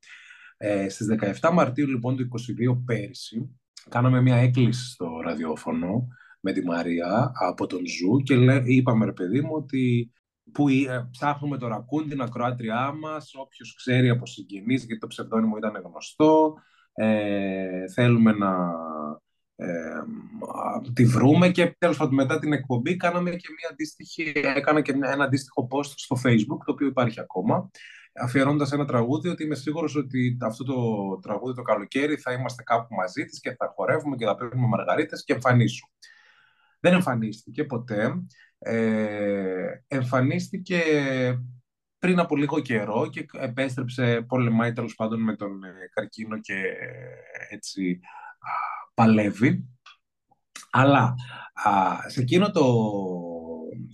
Ε, στις 17 Μαρτίου λοιπόν του 22 πέρσι κάναμε μια έκκληση στο ραδιόφωνο με τη Μαρία από τον Zoo και λέ, είπαμε ρε παιδί μου ότι που ε, ψάχνουμε το ρακούν, την ακροάτριά μας, όποιος ξέρει από συγγενείς, γιατί το ψευδόνυμο ήταν γνωστό, ε, θέλουμε να ε, τη βρούμε και τέλος πάντων μετά την εκπομπή κάναμε και μια αντίστοιχη, έκανα και ένα αντίστοιχο post στο facebook, το οποίο υπάρχει ακόμα, αφιερώνοντας ένα τραγούδι, ότι είμαι σίγουρος ότι αυτό το τραγούδι το καλοκαίρι θα είμαστε κάπου μαζί της και θα χορεύουμε και θα παίρνουμε μαργαρίτες και εμφανίσου. Δεν εμφανίστηκε ποτέ. Ε, εμφανίστηκε πριν από λίγο καιρό και επέστρεψε, πολεμάει τέλος πάντων με τον ε, καρκίνο και ε, έτσι παλεύει. Αλλά σε εκείνο το,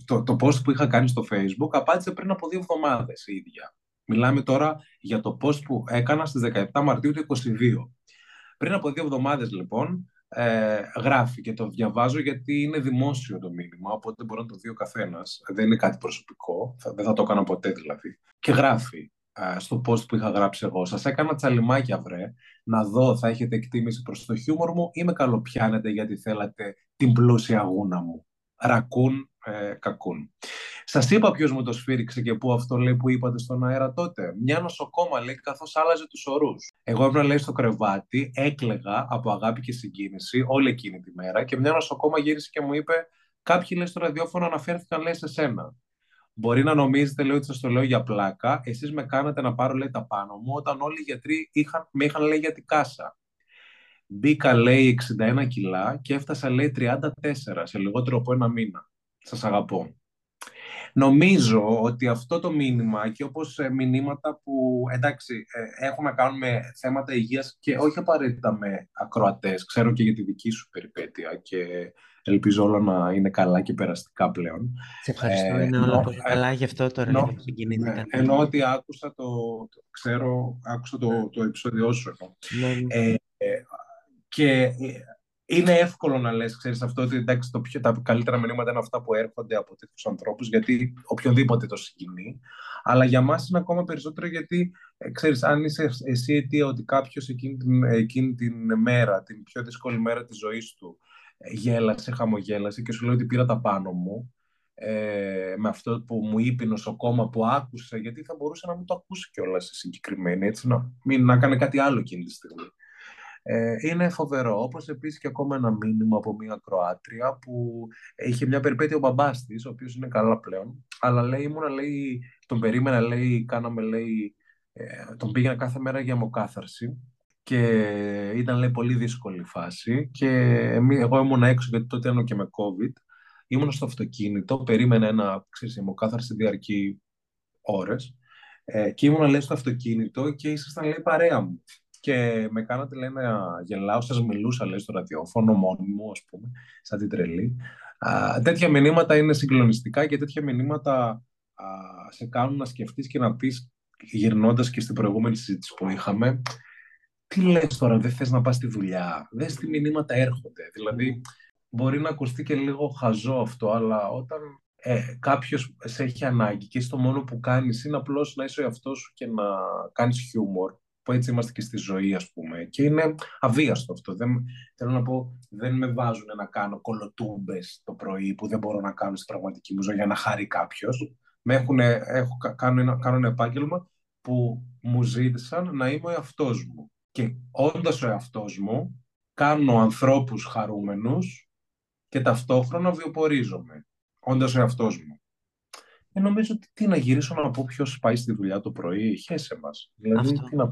το, το post που είχα κάνει στο facebook απάντησε πριν από δύο εβδομάδες η ίδια. Μιλάμε τώρα για το post που έκανα στις 17 Μαρτίου του 2022. Πριν από δύο εβδομάδες λοιπόν ε, γράφει και το διαβάζω γιατί είναι δημόσιο το μήνυμα, οπότε μπορεί να το δει ο καθένας. Δεν είναι κάτι προσωπικό, θα, δεν θα το έκανα ποτέ δηλαδή. Και γράφει ε, στο post που είχα γράψει εγώ. Σας έκανα τσαλιμάκια, βρε, να δω θα έχετε εκτίμηση προς το χιούμορ μου ή με καλοπιάνετε γιατί θέλατε την πλούσια γούνα μου. Ρακούν ε, κακούν. Σας είπα ποιος μου το σφύριξε και πού αυτό λέει που είπατε στον αέρα τότε. Μια νοσοκόμα λέει καθώς άλλαζε τους ορούς. Εγώ έμεινα λέει στο κρεβάτι, έκλεγα από αγάπη και συγκίνηση όλη εκείνη τη μέρα και μια νοσοκόμα γύρισε και μου είπε: Κάποιοι λέει στο ραδιόφωνο αναφέρθηκαν λέει σε σένα. Μπορεί να νομίζετε λέει, ότι σας το λέω για πλάκα. Εσείς με κάνατε να πάρω λέει, τα πάνω μου όταν όλοι οι γιατροί είχαν, με είχαν λέει για την κάσα. Μπήκα λέει 61 κιλά και έφτασα λέει 34 σε λιγότερο από ένα μήνα. Σας αγαπώ. Νομίζω ότι αυτό το μήνυμα και όπως ε, μηνύματα που εντάξει ε, έχουν να κάνουν με θέματα υγείας και όχι απαραίτητα με ακροατές, ξέρω και για τη δική σου περιπέτεια και ελπίζω όλα να είναι καλά και περαστικά πλέον. Σε ευχαριστώ, ε, είναι όλα πολύ καλά, γι' αυτό τώρα νο, ναι, Ενώ ότι άκουσα το, το, ξέρω, άκουσα το, ναι. το επεισόδιο σου. Ναι, ναι. Ε, και είναι εύκολο να λες, ξέρεις, αυτό ότι εντάξει, το πιο, τα καλύτερα μηνύματα είναι αυτά που έρχονται από τέτοιους ανθρώπους, γιατί οποιονδήποτε το συγκινεί. Αλλά για μας είναι ακόμα περισσότερο γιατί, ε, ξέρεις, αν είσαι εσύ αιτία ότι κάποιος εκείνη την, εκείνη την μέρα, την πιο δύσκολη μέρα της ζωής του, ε, γέλασε, χαμογέλασε και σου λέει ότι πήρα τα πάνω μου, ε, με αυτό που μου είπε νοσοκόμα που άκουσε, γιατί θα μπορούσε να μην το ακούσει κιόλας συγκεκριμένη, έτσι, να, μην, να κάνει κάτι άλλο εκείνη τη στιγμή. Ε, είναι φοβερό, όπως επίσης και ακόμα ένα μήνυμα από μια Κροάτρια που είχε μια περιπέτεια ο μπαμπάς της, ο οποίος είναι καλά πλέον, αλλά λέει, ήμουνα, λέει, τον περίμενα, λέει, κάναμε, λέει, ε, τον πήγαινα κάθε μέρα για μοκάθαρση και ήταν, λέει, πολύ δύσκολη φάση και εγώ ήμουν έξω γιατί τότε ήμουν και με COVID, ήμουν στο αυτοκίνητο, περίμενα ένα, ξέρεις, η μοκάθαρση διαρκεί ώρες ε, και ήμουν, λέει, στο αυτοκίνητο και ήσασταν, λέει, παρέα μου και με κάνατε λέει να γελάω, σας μιλούσα λέει στο ραδιόφωνο μόνη μου ας πούμε, σαν την τρελή. Α, τέτοια μηνύματα είναι συγκλονιστικά και τέτοια μηνύματα α, σε κάνουν να σκεφτείς και να πεις γυρνώντας και στην προηγούμενη συζήτηση που είχαμε τι λες τώρα, δεν θες να πας στη δουλειά, δες τι μηνύματα έρχονται. Δηλαδή, μπορεί να ακουστεί και λίγο χαζό αυτό, αλλά όταν ε, κάποιος σε έχει ανάγκη και το μόνο που κάνεις είναι απλώς να είσαι ο εαυτός σου και να κάνεις χιούμορ, που έτσι είμαστε και στη ζωή, ας πούμε. Και είναι αβίαστο αυτό. Δεν, θέλω να πω, δεν με βάζουν να κάνω κολοτούμπες το πρωί που δεν μπορώ να κάνω στην πραγματική μου ζωή για να χάρει κάποιος. Με έχουν, έχω, κάνω, ένα, κάνω ένα επάγγελμα που μου ζήτησαν να είμαι ο εαυτός μου. Και όντας ο εαυτός μου, κάνω ανθρώπους χαρούμενους και ταυτόχρονα βιοπορίζομαι, όντας ο εαυτός μου. Ε, νομίζω ότι τι να γυρίσω να πω ποιος πάει στη δουλειά το πρωί, χέσε μας. Δηλαδή, τι να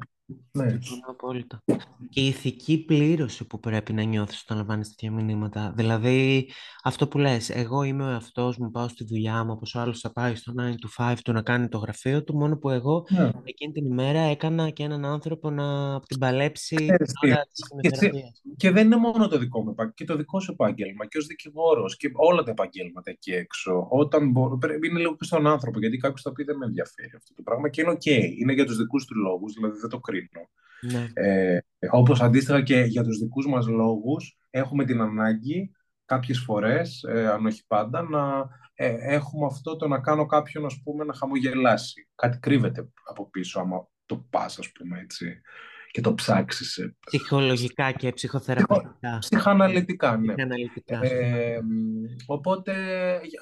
ναι. απόλυτα. Και η ηθική πλήρωση που πρέπει να νιώθεις όταν λαμβάνεις τέτοια μηνύματα. Δηλαδή, αυτό που λες, εγώ είμαι ο εαυτός μου, πάω στη δουλειά μου, όπως ο άλλος θα πάει στο 9 to 5 του να κάνει το γραφείο του, μόνο που εγώ ναι. εκείνη την ημέρα έκανα και έναν άνθρωπο να την παλέψει την ώρα της Και δεν είναι μόνο το δικό μου επάγγελμα, και το δικό σου επάγγελμα, και ως δικηγόρος, και όλα τα επαγγέλματα εκεί έξω. Όταν μπο... είναι λίγο και στον άνθρωπο, γιατί κάποιος θα πει δεν με ενδιαφέρει αυτό το πράγμα και είναι οκ. Είναι για τους δικούς του λόγους, δηλαδή δεν το κρίνω ναι. Ε, όπως αντίστοιχα και για τους δικούς μας λόγους έχουμε την ανάγκη κάποιες φορές, ε, αν όχι πάντα, να ε, έχουμε αυτό το να κάνω κάποιον ας πούμε, να χαμογελάσει. Κάτι κρύβεται από πίσω άμα το πας, ας πούμε, έτσι. και το ψάξεις. Ε, Ψυχολογικά και ψυχοθεραπευτικά. Ψυχαναλυτικά, ναι. Ψυχαναλυτικά. Ε, οπότε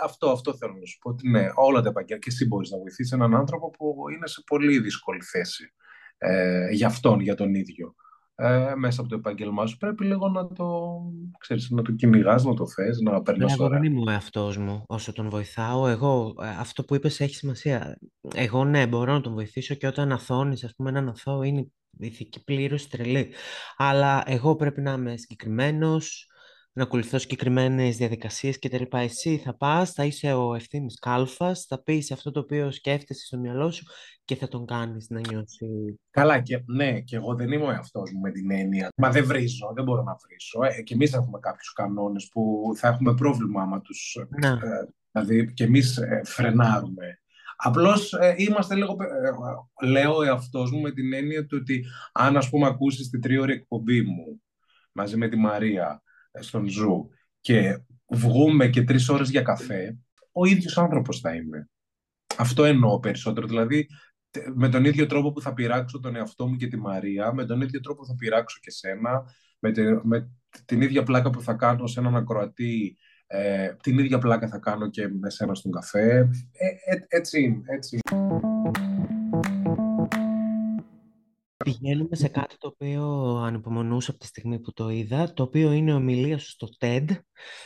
αυτό, αυτό θέλω να σου πω. Ότι ναι, όλα τα επαγγέλματα. Και εσύ μπορείς να βοηθήσεις έναν άνθρωπο που είναι σε πολύ δύσκολη θέση ε, για αυτόν, για τον ίδιο. Ε, μέσα από το επάγγελμά σου πρέπει λίγο να το, ξέρεις, να το κυνηγάς, να το θες, να περνάς Εγώ δεν είμαι ο εαυτός μου όσο τον βοηθάω. Εγώ, ε, αυτό που είπες έχει σημασία. Εγώ ναι, μπορώ να τον βοηθήσω και όταν αθώνεις, ας πούμε, έναν αθώο είναι ηθική πλήρως τρελή. Αλλά εγώ πρέπει να είμαι συγκεκριμένος, να ακολουθώ συγκεκριμένες διαδικασίες κτλ. Εσύ θα πας, θα είσαι ο ευθύνης κάλφας, θα πεις αυτό το οποίο σκέφτεσαι στο μυαλό σου και θα τον κάνεις να νιώσει. Καλά, και ναι, και εγώ δεν είμαι ο εαυτός μου με την έννοια. Μα δεν βρίζω, δεν μπορώ να βρίσω. Ε, και εμείς έχουμε κάποιους κανόνες που θα έχουμε πρόβλημα άμα τους. Ε, δηλαδή, και εμείς ε, φρενάρουμε. Απλώς ε, είμαστε λίγο. Ε, λέω ο εαυτός μου με την έννοια του ότι αν ας πούμε ακούσεις την τρίωρη εκπομπή μου μαζί με τη Μαρία στον Zoo και βγούμε και τρεις ώρες για καφέ, ο ίδιος άνθρωπος θα είμαι. Αυτό εννοώ περισσότερο. Δηλαδή, με τον ίδιο τρόπο που θα πειράξω τον εαυτό μου και τη Μαρία, με τον ίδιο τρόπο θα πειράξω και σένα, με, με την ίδια πλάκα που θα κάνω σε έναν ακροατή, ε, την ίδια πλάκα θα κάνω και με σένα στον καφέ. Ε, ε, έτσι, έτσι. Πηγαίνουμε σε κάτι το οποίο ανυπομονούσα από τη στιγμή που το είδα, το οποίο είναι ομιλία σου στο TED,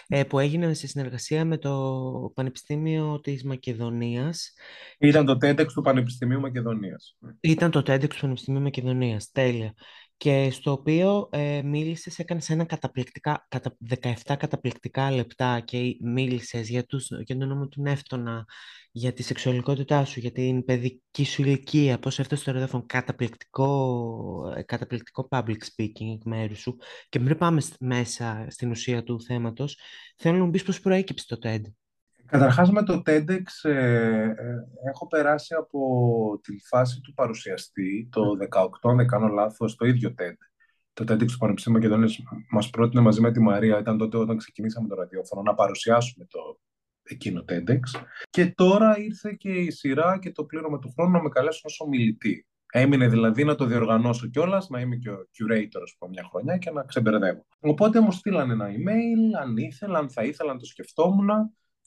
ε, που έγινε σε συνεργασία με το Πανεπιστήμιο της Μακεδονίας. Ήταν το TEDx του Πανεπιστημίου Μακεδονίας. Ήταν το TEDx του Πανεπιστημίου Μακεδονίας, τέλεια. Και στο οποίο ε, μίλησες, έκανες ένα καταπληκτικά, κατα, 17 καταπληκτικά λεπτά και μίλησες για, τους, για τον νόμο του Νεύτωνα, για τη σεξουαλικότητά σου, για την παιδική σου ηλικία, πώς έφτασε στο ραδιόφωνο, καταπληκτικό, ε, καταπληκτικό public speaking εκ μέρους σου. Και πριν πάμε μέσα στην ουσία του θέματος, θέλω να μου πεις πώς προέκυψε το TED. Καταρχάς με το TEDx ε, ε, έχω περάσει από τη φάση του παρουσιαστή το 18, αν δεν κάνω λάθος, το ίδιο TED. Το TEDx του Πανεπιστήμιου Μακεδονίας μας πρότεινε μαζί με τη Μαρία, ήταν τότε όταν ξεκινήσαμε το ραδιόφωνο, να παρουσιάσουμε το εκείνο TEDx. Και τώρα ήρθε και η σειρά και το πλήρωμα του χρόνου να με καλέσουν ως ομιλητή. Έμεινε δηλαδή να το διοργανώσω κιόλας, να είμαι και ο curator από μια χρονιά και να ξεμπερδεύω. Οπότε μου στείλαν ένα email, αν ήθελα, αν θα ήθελα να το σκεφτόμουν.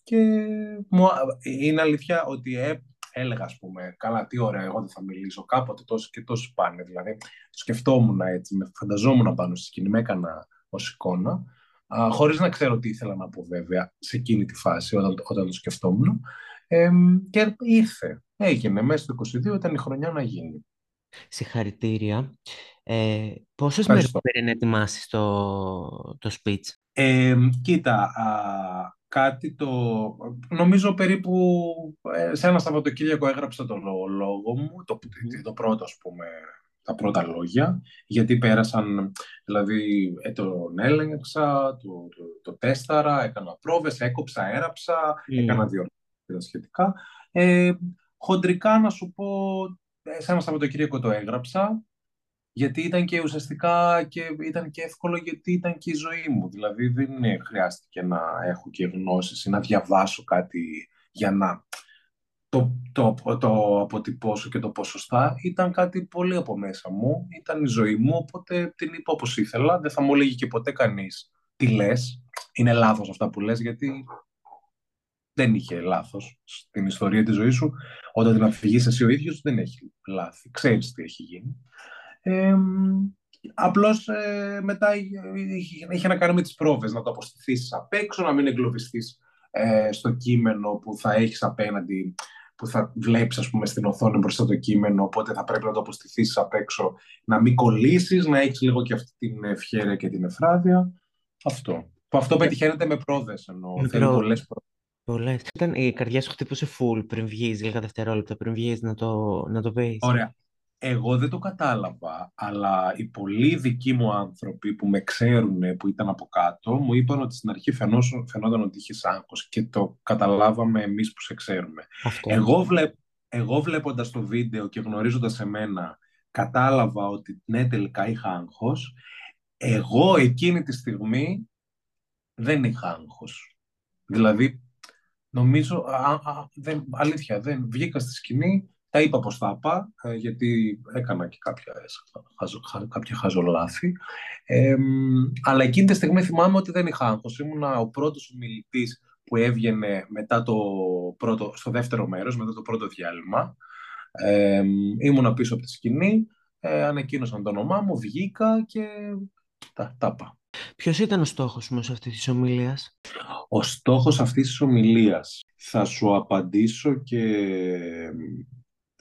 Και μου, είναι αλήθεια ότι ε, έλεγα, ας πούμε, καλά, τι ωραία, εγώ δεν θα μιλήσω. Κάποτε τόσο και τόσο πάνε. Δηλαδή, σκεφτόμουν έτσι, με φανταζόμουν πάνω στη σκηνή, με έκανα ως εικόνα χωρίς να ξέρω τι ήθελα να πω βέβαια σε εκείνη τη φάση όταν, όταν το σκεφτόμουν. Ε, και ήρθε, έγινε μέσα στο 22, ήταν η χρονιά να γίνει. Συγχαρητήρια. Ε, πόσες μέρες πήρε να ετοιμάσεις το, το speech? Ε, κοίτα, α, κάτι το... Νομίζω περίπου ε, σε ένα Σαββατοκύριακο έγραψα το λόγο μου, το, το πρώτο ας πούμε τα πρώτα λόγια, γιατί πέρασαν, δηλαδή ε, τον έλεγξα, το, το, το τέσταρα, έκανα πρόβες, έκοψα, έραψα, mm. έκανα δύο σχετικά. Ε, χοντρικά να σου πω, ε, σε ένα Σαββατοκύριακο το έγραψα, γιατί ήταν και ουσιαστικά και ήταν και εύκολο γιατί ήταν και η ζωή μου. Δηλαδή δεν χρειάστηκε να έχω και γνώσεις ή να διαβάσω κάτι για να το, το, το αποτυπώσω και το ποσοστά. Ήταν κάτι πολύ από μέσα μου, ήταν η ζωή μου, οπότε την είπα όπως ήθελα, δεν θα μου έλεγε και ποτέ κανείς τι λες, είναι λάθος αυτά που λες, γιατί δεν είχε λάθος στην ιστορία της ζωής σου, όταν την αφηγείς εσύ ο ίδιος δεν έχει λάθη, ξέρεις τι έχει γίνει. Ε, απλώς ε, μετά είχε να κάνει με τις πρόβες, να το αποστηθείς απ' έξω, να μην εγκλωβιστείς ε, στο κείμενο που θα έχεις απέναντι που θα βλέπεις ας πούμε στην οθόνη μπροστά το κείμενο, οπότε θα πρέπει να το αποστηθήσεις απ' έξω, να μην κολλήσεις, να έχεις λίγο και αυτή την ευχαίρεια και την εφράδια. Αυτό. Που αυτό πετυχαίνεται με πρόδες, ενώ θέλει πολλές πρόδες. Πολλές. Ήταν, η καρδιά σου χτύπωσε full πριν βγεις, λίγα δευτερόλεπτα πριν βγεις να το, να το πεις. Ωραία. Εγώ δεν το κατάλαβα, αλλά οι πολλοί δικοί μου άνθρωποι που με ξέρουν που ήταν από κάτω μου είπαν ότι στην αρχή φαινόταν ότι είχε άγχος και το καταλάβαμε εμείς που σε ξέρουμε. Εγώ, βλέπ, εγώ βλέποντας το βίντεο και γνωρίζοντας εμένα κατάλαβα ότι ναι τελικά είχα άγχος. Εγώ εκείνη τη στιγμή δεν είχα άγχος. Δηλαδή, νομίζω, α, α, δεν, αλήθεια, δεν βγήκα στη σκηνή τα είπα πως θα είπα, ε, γιατί έκανα και κάποια, χαζο, κάποια χαζολάθη. Ε, αλλά εκείνη τη στιγμή θυμάμαι ότι δεν είχα άγχος. Ήμουν ο πρώτος ομιλητής που έβγαινε μετά το πρώτο, στο δεύτερο μέρος, μετά το πρώτο διάλειμμα. Ε, ήμουνα πίσω από τη σκηνή, ε, ανακοίνωσαν το όνομά μου, βγήκα και τα, τα είπα. Ποιος ήταν ο στόχος μου σε αυτής της ομιλίας; Ο στόχος αυτής της ομιλίας θα σου απαντήσω και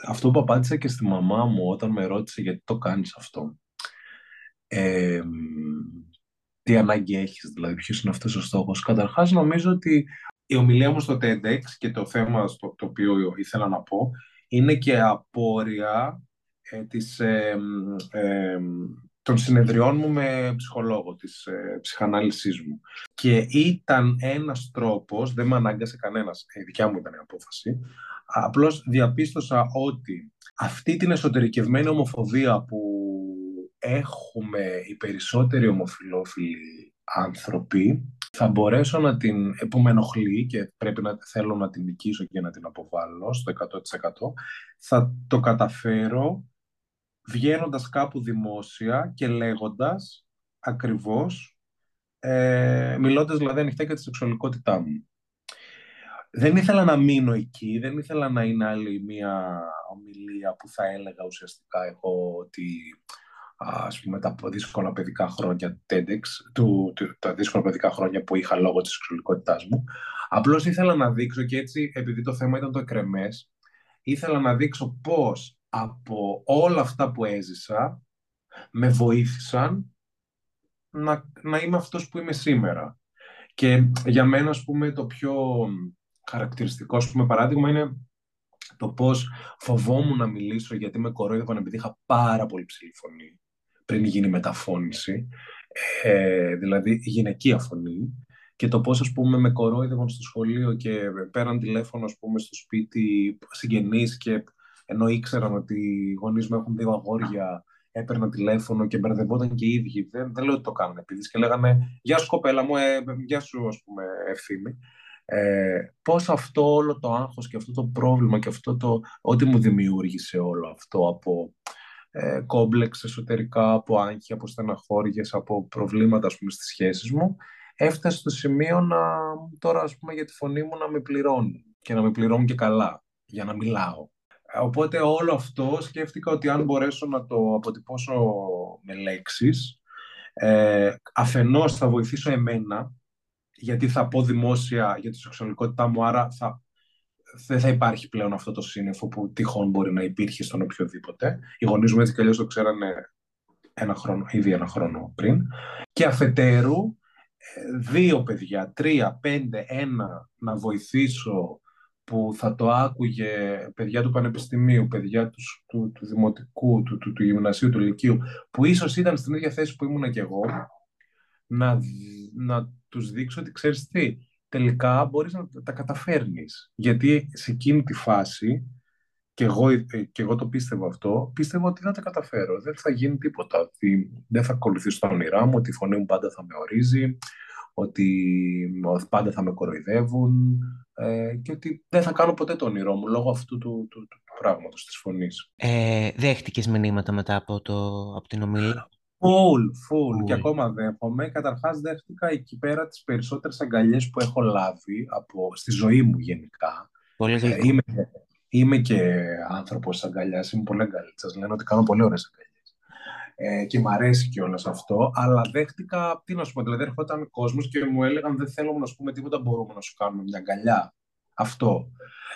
αυτό που απάντησα και στη μαμά μου όταν με ρώτησε γιατί το κάνεις αυτό. Ε, τι ανάγκη έχεις, δηλαδή ποιος είναι αυτός ο στόχος. Καταρχάς νομίζω ότι η ομιλία μου στο TEDx και το θέμα στο, το οποίο ήθελα να πω είναι και απόρρια ε, της, ε, ε, των συνεδριών μου με ψυχολόγο, της ε, ψυχανάλυσης μου. Και ήταν ένας τρόπος, δεν με ανάγκασε κανένας, η δικιά μου ήταν η απόφαση, απλώς διαπίστωσα ότι αυτή την εσωτερικευμένη ομοφοβία που έχουμε οι περισσότεροι ομοφιλόφιλοι άνθρωποι, θα μπορέσω να την, που με ενοχλεί και πρέπει να θέλω να την νικήσω και να την αποβάλω στο 100%, θα το καταφέρω βγαίνοντας κάπου δημόσια και λέγοντας ακριβώς, ε, μιλώντας δηλαδή ανοιχτά για τη σεξουαλικότητά μου. Δεν ήθελα να μείνω εκεί, δεν ήθελα να είναι άλλη μια ομιλία που θα έλεγα ουσιαστικά εγώ ότι ας πούμε τα δύσκολα παιδικά χρόνια TEDx, του, του, τα δύσκολα παιδικά χρόνια που είχα λόγω της σεξουαλικότητάς μου. Απλώς ήθελα να δείξω και έτσι, επειδή το θέμα ήταν το εκρεμές, ήθελα να δείξω πώς από όλα αυτά που έζησα με βοήθησαν να, να είμαι αυτός που είμαι σήμερα. Και για μένα, ας πούμε, το πιο χαρακτηριστικό, ας πούμε, παράδειγμα είναι το πώς φοβόμουν να μιλήσω γιατί με κορόιδευαν επειδή είχα πάρα πολύ ψηλή φωνή πριν γίνει μεταφώνηση, ε, δηλαδή γυναικεία φωνή και το πώς ας πούμε με κορόιδευαν στο σχολείο και πέραν τηλέφωνο ας πούμε στο σπίτι συγγενείς και ενώ ήξεραν ότι οι γονείς μου έχουν δύο αγόρια, έπαιρνα τηλέφωνο και μπερδευόταν και οι ίδιοι. Δεν, δεν λέω ότι το κάνουν επειδή και λέγανε «Γεια σου κοπέλα μου, ε, γεια σου ας πούμε ευθύμη». Ε, πώς αυτό όλο το άγχος και αυτό το πρόβλημα και αυτό το ό,τι μου δημιούργησε όλο αυτό από ε, κόμπλεξ εσωτερικά, από άγχη, από στεναχώριες, από προβλήματα ας πούμε, στις σχέσεις μου, έφτασε στο σημείο να τώρα ας πούμε για τη φωνή μου να με πληρώνουν και να με πληρώνουν και καλά για να μιλάω. Οπότε όλο αυτό σκέφτηκα ότι αν μπορέσω να το αποτυπώσω με λέξεις, ε, αφενός θα βοηθήσω εμένα, γιατί θα πω δημόσια για τη σεξουαλικότητά μου, άρα θα, δεν θα υπάρχει πλέον αυτό το σύννεφο που τυχόν μπορεί να υπήρχε στον οποιοδήποτε. Οι γονείς μου έτσι κι αλλιώς το ξέρανε ένα χρόνο, ήδη ένα χρόνο πριν. Και αφετέρου, ε, δύο παιδιά, τρία, πέντε, ένα, να βοηθήσω που θα το άκουγε παιδιά του Πανεπιστημίου, παιδιά τους, του, του Δημοτικού, του, του, του Γυμνασίου, του Λυκείου, που ίσως ήταν στην ίδια θέση που ήμουν και εγώ, να, να τους δείξω ότι ξέρεις τι, τελικά μπορείς να τα καταφέρνεις. Γιατί σε εκείνη τη φάση, και εγώ, και εγώ το πίστευα αυτό, πίστευα ότι δεν τα καταφέρω, δεν θα γίνει τίποτα, ότι δεν θα ακολουθήσω τα όνειρά μου, ότι η φωνή μου πάντα θα με ορίζει, ότι πάντα θα με κοροϊδεύουν ε, και ότι δεν θα κάνω ποτέ το όνειρό μου λόγω αυτού του, του, του, του πράγματος, της φωνής. Ε, δέχτηκες μηνύματα μετά από, το, από την ομιλία; Full, full. Και ακόμα δέχομαι. Καταρχάς δέχτηκα εκεί πέρα τις περισσότερες αγκαλιές που έχω λάβει από, στη ζωή μου γενικά. Πολύ ε, είμαι, είμαι και άνθρωπος αγκαλιάς, είμαι πολύ αγκαλίτσας. Λένε ότι κάνω πολύ ωραίες αγκαλιές ε, και μ' αρέσει κιόλας αυτό, αλλά δέχτηκα, τι να σου πω, δηλαδή έρχονταν κόσμος και μου έλεγαν δεν θέλουμε να σου πούμε τίποτα, μπορούμε να σου κάνουμε μια αγκαλιά. Αυτό.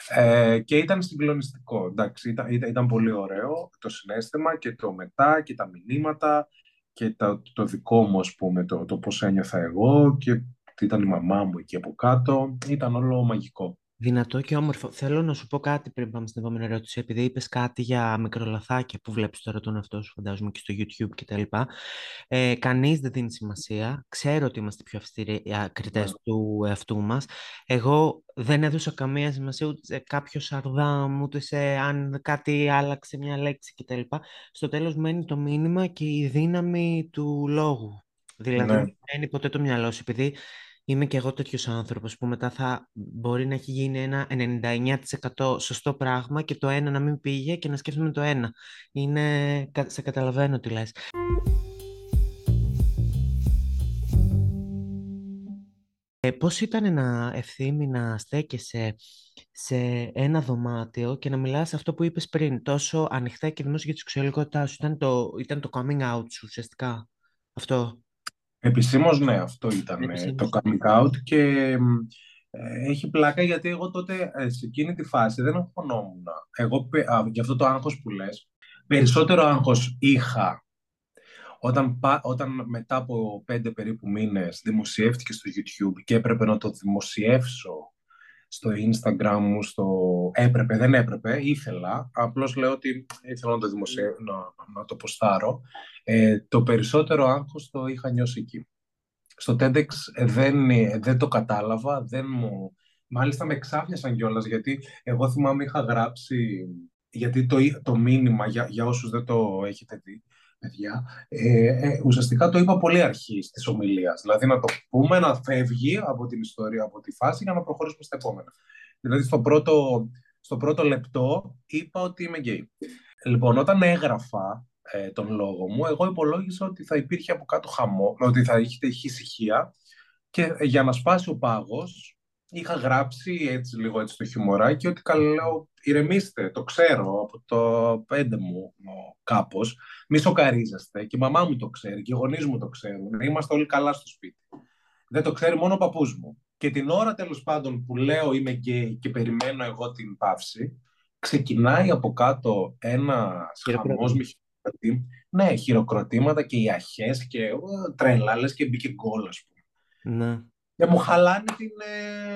Ε, και ήταν συγκλονιστικό, εντάξει, ήταν, ήταν, ήταν, πολύ ωραίο το συνέστημα και το μετά και τα μηνύματα και το, το δικό μου, ας πούμε, το, το πώς ένιωθα εγώ και ήταν η μαμά μου εκεί από κάτω, ήταν όλο μαγικό. Δυνατό και όμορφο. Θέλω να σου πω κάτι πριν πάμε στην επόμενη ερώτηση. Επειδή είπες κάτι για μικρολαθάκια που βλέπεις τώρα τον εαυτό σου, φαντάζομαι και στο YouTube κτλ. Ε, Κανείς δεν δίνει σημασία. Ξέρω ότι είμαστε πιο αυστηροί κριτέ yeah. Ναι. του εαυτού μας. Εγώ δεν έδωσα καμία σημασία ούτε σε κάποιο σαρδάμ, ούτε σε αν κάτι άλλαξε μια λέξη κτλ. Στο τέλος μένει το μήνυμα και η δύναμη του λόγου. Δηλαδή, ναι. δεν μένει ποτέ το μυαλό σου. Επειδή είμαι και εγώ τέτοιος άνθρωπος που μετά θα μπορεί να έχει γίνει ένα 99% σωστό πράγμα και το ένα να μην πήγε και να σκέφτομαι το ένα. Είναι, σε καταλαβαίνω τι λες. Ε, πώς ήταν να ευθύμη να στέκεσαι σε ένα δωμάτιο και να μιλάς αυτό που είπες πριν, τόσο ανοιχτά και δημόσια για τη σεξουαλικότητά σου; Ήταν το, ήταν το coming out σου ουσιαστικά αυτό; Επισήμως ναι, αυτό ήταν ε, το coming out και ε, έχει πλάκα γιατί εγώ τότε ε, σε εκείνη τη φάση δεν αγχωνόμουν. Εγώ για αυτό το άγχος που λες, περισσότερο άγχος είχα όταν, όταν μετά από πέντε περίπου μήνες δημοσιεύτηκε στο YouTube και έπρεπε να το δημοσιεύσω στο Instagram μου, στο έπρεπε, δεν έπρεπε, ήθελα, απλώς λέω ότι ήθελα να το δημοσιεύσω, να, να το ποστάρω, ε, το περισσότερο άγχος το είχα νιώσει εκεί. Στο TEDx δεν, δεν το κατάλαβα, δεν μου... Μάλιστα με ξάφνιασαν κιόλας γιατί εγώ θυμάμαι είχα γράψει, γιατί το, το μήνυμα για, για όσους δεν το έχετε δει, παιδιά, ε, ε, ουσιαστικά το είπα πολύ αρχή της ομιλίας. Δηλαδή να το πούμε, να φεύγει από την ιστορία, από τη φάση για να προχωρήσουμε στα επόμενα. Δηλαδή στο πρώτο, στο πρώτο λεπτό είπα ότι είμαι γκέι. Λοιπόν, όταν έγραφα ε, τον λόγο μου, εγώ υπολόγισα ότι θα υπήρχε από κάτω χαμό, ότι θα είχε ησυχία και για να σπάσει ο πάγος είχα γράψει έτσι λίγο έτσι το χιουμοράκι ότι καλά λέω ηρεμήστε, το ξέρω από το πέντε μου κάπως, μη σοκαρίζεστε και η μαμά μου το ξέρει και οι γονείς μου το ξέρουν, είμαστε όλοι καλά στο σπίτι. Δεν το ξέρει μόνο ο παππούς μου. Και την ώρα τέλος πάντων που λέω είμαι γκέι και περιμένω εγώ την παύση, ξεκινάει από κάτω ένα χαμός με χειροκροτήματα, ναι, χειροκροτήματα και οι αχές και τρελάλες και μπήκε γκολ, ας πούμε. Ναι. Και μου χαλάνε την,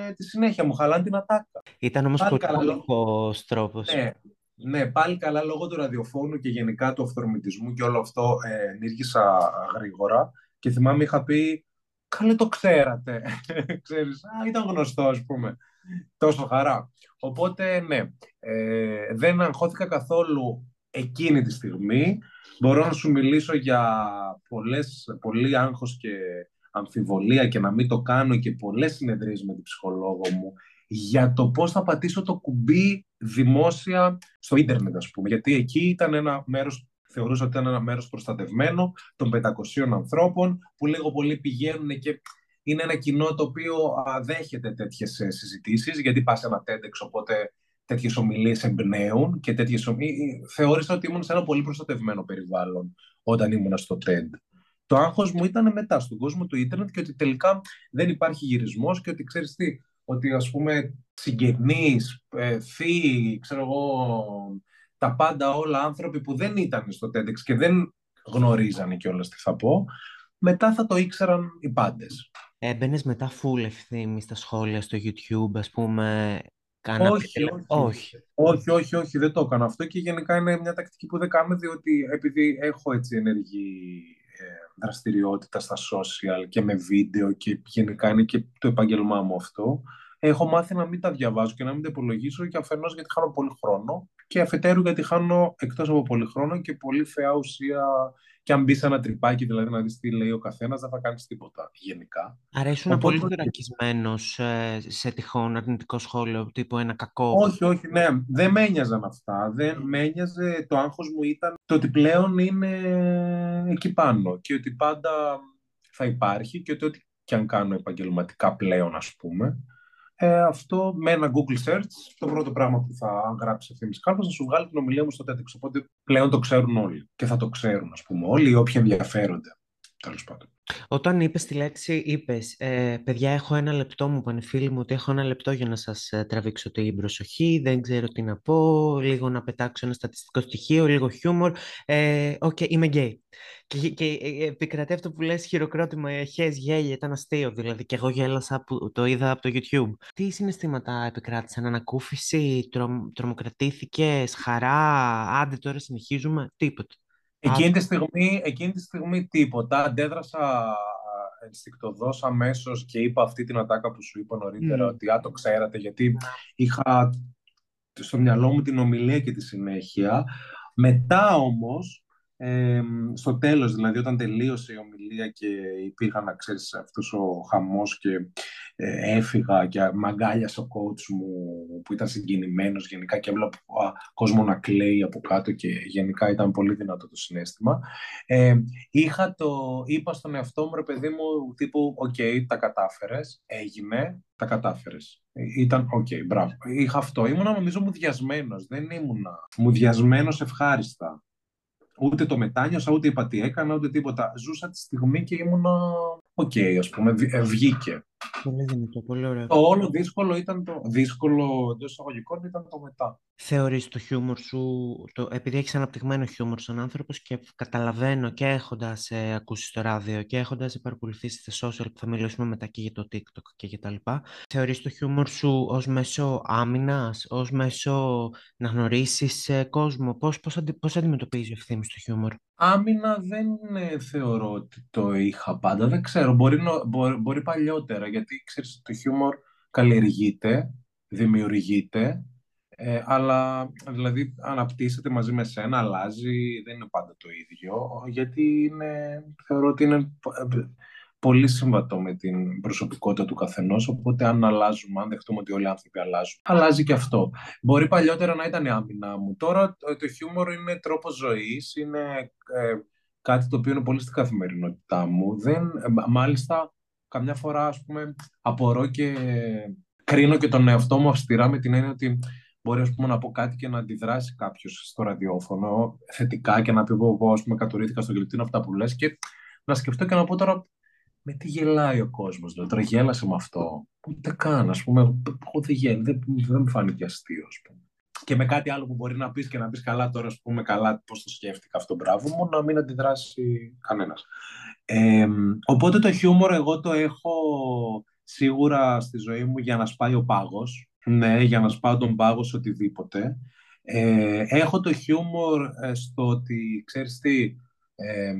ε, τη συνέχεια, μου χαλάνε την ατάκα. Ήταν όμως πολύ καλός τρόπος. Ναι, ναι, πάλι καλά λόγω του ραδιοφώνου και γενικά του αυθορμητισμού και όλο αυτό ε, ενήργησα γρήγορα και θυμάμαι είχα πει «Καλέ το ξέρατε», (laughs) ξέρεις, α, ήταν γνωστό ας πούμε, τόσο χαρά. Οπότε ναι, ε, δεν αγχώθηκα καθόλου εκείνη τη στιγμή. Μπορώ να σου μιλήσω για πολλές, πολύ άγχος και αμφιβολία και να μην το κάνω και πολλές συνεδρίες με την ψυχολόγο μου για το πώς θα πατήσω το κουμπί δημόσια στο ίντερνετ, ας πούμε. Γιατί εκεί ήταν ένα μέρος, θεωρούσα ότι ήταν ένα μέρος προστατευμένο των 500 ανθρώπων που λίγο πολύ πηγαίνουν και είναι ένα κοινό το οποίο δέχεται τέτοιες ε, συζητήσεις γιατί πας σε ένα TEDx, οπότε τέτοιες ομιλίες εμπνέουν και τέτοιες ομιλίες. Θεώρησα ότι ήμουν σε ένα πολύ προστατευμένο περιβάλλον όταν ήμουν στο TED. Το άγχος μου ήταν μετά στον κόσμο του ίντερνετ και ότι τελικά δεν υπάρχει γυρισμός και ότι ξέρεις τι, ότι ας πούμε συγγενείς, ε, θείοι, ξέρω εγώ, τα πάντα όλα άνθρωποι που δεν ήταν στο TEDx και δεν γνωρίζανε κιόλας τι θα πω, μετά θα το ήξεραν οι πάντες. Έμπαινες μετά full ευθύμη στα σχόλια στο YouTube, ας πούμε, Κάνα... Όχι, όχι, όχι. όχι, όχι, όχι, δεν το έκανα αυτό και γενικά είναι μια τακτική που δεν κάνω διότι επειδή έχω έτσι ενεργή ε, δραστηριότητα στα social και με βίντεο και γενικά είναι και το επάγγελμά μου αυτό. Έχω μάθει να μην τα διαβάζω και να μην τα υπολογίσω και αφενός γιατί χάνω πολύ χρόνο και αφετέρου γιατί χάνω εκτός από πολύ χρόνο και πολύ θεά ουσία και αν μπει σε ένα τρυπάκι, δηλαδή να δεις τι λέει ο καθένας, δεν θα κάνεις τίποτα γενικά. Άρα ήσουν Οπότε... πολύ δωρακισμένο ε, σε τυχόν αρνητικό σχόλιο, τύπου ένα κακό; Όχι, όχι, ναι. Δεν με ένοιαζαν αυτά. Δεν με ένοιαζε. Το άγχος μου ήταν το ότι πλέον είναι εκεί πάνω και ότι πάντα θα υπάρχει και ότι ό,τι και αν κάνω επαγγελματικά πλέον, ας πούμε, ε, αυτό με ένα Google Search, το πρώτο πράγμα που θα γράψει ευθύνη κάρτα, θα σου βγάλει την ομιλία μου στο TEDx. Οπότε πλέον το ξέρουν όλοι και θα το ξέρουν, ας πούμε, όλοι οι όποιοι ενδιαφέρονται. Τέλος πάντων. Όταν είπες τη λέξη, είπες, ε, παιδιά, έχω ένα λεπτό, μου είπαν φίλοι μου ότι έχω ένα λεπτό για να σας ε, τραβήξω την προσοχή, δεν ξέρω τι να πω, λίγο να πετάξω ένα στατιστικό στοιχείο, λίγο χιούμορ. Ε, OK, okay, είμαι γκέι. Και, και ε, επικρατεί αυτό που λες χειροκρότημα, χες, γέλια, ήταν αστείο δηλαδή και εγώ γέλασα που το είδα από το YouTube. Τι συναισθήματα επικράτησαν, ανακούφιση, τρο, τρομοκρατήθηκες, χαρά, άντε τώρα συνεχίζουμε, τίποτα. Εκείνη τη, στιγμή, εκείνη τη στιγμή τίποτα. Αντέδρασα ενστικτοδός αμέσως και είπα αυτή την ατάκα που σου είπα νωρίτερα, ότι α, το ξέρατε, γιατί είχα στο μυαλό μου την ομιλία και τη συνέχεια. Μετά όμως, στο τέλος, δηλαδή όταν τελείωσε η ομιλία και υπήρχαν, να ξέρεις, αυτός ο χαμός και ε, έφυγα και μαγκάλιασε ο coach μου που ήταν συγκινημένος γενικά και έβλεπα κόσμο να κλαίει από κάτω και γενικά ήταν πολύ δυνατό το συναίσθημα. Ε, είχα το, είπα στον εαυτό μου, ρε παιδί μου, τύπου, οκ, τα κατάφερες, έγινε, τα κατάφερες. Ε, ήταν OK, okay, μπράβο. Είχα αυτό. Ήμουνα νομίζω μουδιασμένος, δεν ήμουνα μουδιασμένος ευχάριστα. Ούτε το μετάνιωσα, ούτε είπα τι έκανα, ούτε τίποτα. Ζούσα τη στιγμή και ήμουνα OK, okay, ας πούμε, ε, βγήκε. Πολύ δυνατό, πολύ ωραίο. Το όλο δύσκολο ήταν το δύσκολο εντός εισαγωγικών ήταν το μετά. Θεωρείς το χιούμορ σου, το, επειδή έχεις αναπτυγμένο χιούμορ σαν άνθρωπος και καταλαβαίνω και έχοντας ε, ακούσεις το ράδιο και έχοντας παρακολουθήσει τα social που θα μιλήσουμε μετά και για το TikTok και για τα λοιπά, θεωρείς το χιούμορ σου ως μέσο άμυνας, ως μέσο να γνωρίσεις ε, κόσμο, πώς, πώς, αντι, πώς αντιμετωπίζεις ο ευθύνη στο χιούμορ; Άμυνα δεν ε, θεωρώ ότι το είχα πάντα, δεν ξέρω, μπορεί, μπορεί, μπορεί παλιότερα γιατί ξέρεις το χιούμορ καλλιεργείται, δημιουργείται ε, αλλά δηλαδή αναπτύσσεται μαζί με σένα, αλλάζει, δεν είναι πάντα το ίδιο, γιατί είναι, θεωρώ ότι είναι πολύ συμβατό με την προσωπικότητα του καθενός. Οπότε, αν αλλάζουμε, αν δεχτούμε ότι όλοι οι άνθρωποι αλλάζουν, αλλάζει και αυτό. Μπορεί παλιότερα να ήταν η άμυνα μου. Τώρα το χιούμορ είναι τρόπος ζωής, είναι ε, κάτι το οποίο είναι πολύ στην καθημερινότητά μου. Δεν, ε, μάλιστα, καμιά φορά, ας πούμε, απορώ και κρίνω και τον εαυτό μου αυστηρά με την έννοια ότι μπορεί ας πούμε, να πω κάτι και να αντιδράσει κάποιος στο ραδιόφωνο θετικά και να πει εγώ, ας πούμε, κατουρήθηκα στο γλυπτίνο αυτά που λες και να σκεφτώ και να πω τώρα με τι γελάει ο κόσμος, δηλαδή, τώρα γέλασε με αυτό. Ούτε καν, ας πούμε, εγώ δεν γέλα, δεν, δεν μου φάνηκε αστείο, ας πούμε. Και με κάτι άλλο που μπορεί να πεις και να πεις καλά τώρα, ας πούμε, καλά πώς το σκέφτηκα αυτό, μπράβο μου, να μην αντιδράσει κανένας. Ε, οπότε το χιούμορ εγώ το έχω σίγουρα στη ζωή μου για να σπάει ο πάγος, ναι, για να σπάω τον πάγο σε οτιδήποτε. Ε, έχω το χιούμορ ε, στο ότι, ξέρεις τι, ε,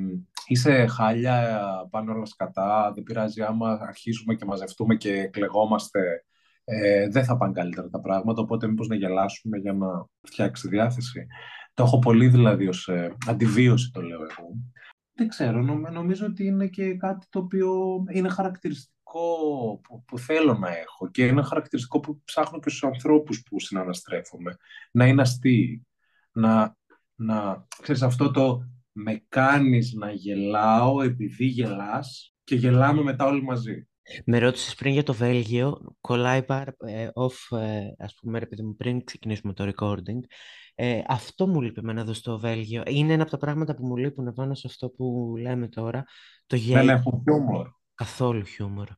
είσαι χάλια, πάνω όλα σκατά, δεν πειράζει άμα αρχίσουμε και μαζευτούμε και κλεγόμαστε, ε, δεν θα πάνε καλύτερα τα πράγματα, οπότε μήπως να γελάσουμε για να φτιάξει τη διάθεση. Το έχω πολύ δηλαδή ως ε, αντιβίωση το λέω εγώ. Δεν ξέρω, νομίζω ότι είναι και κάτι το οποίο είναι χαρακτηριστικό που, που θέλω να έχω και είναι χαρακτηριστικό που ψάχνω και στους ανθρώπους που συναναστρέφομαι. Να είναι αστείοι. Να, να, ξέρεις, αυτό το με κάνεις να γελάω επειδή γελάς και γελάμε μετά όλοι μαζί. Με ρώτησες πριν για το Βέλγιο, κολλάει πάρα ε, off, ε, ας πούμε, ρε παιδί μου, πριν ξεκινήσουμε το recording. Ε, αυτό μου λείπει εμένα εδώ στο Βέλγιο. Είναι ένα από τα πράγματα που μου λείπουν πάνω σε αυτό που λέμε τώρα. Το γέλιο. Δεν έχουν χιούμορ. Καθόλου χιούμορ.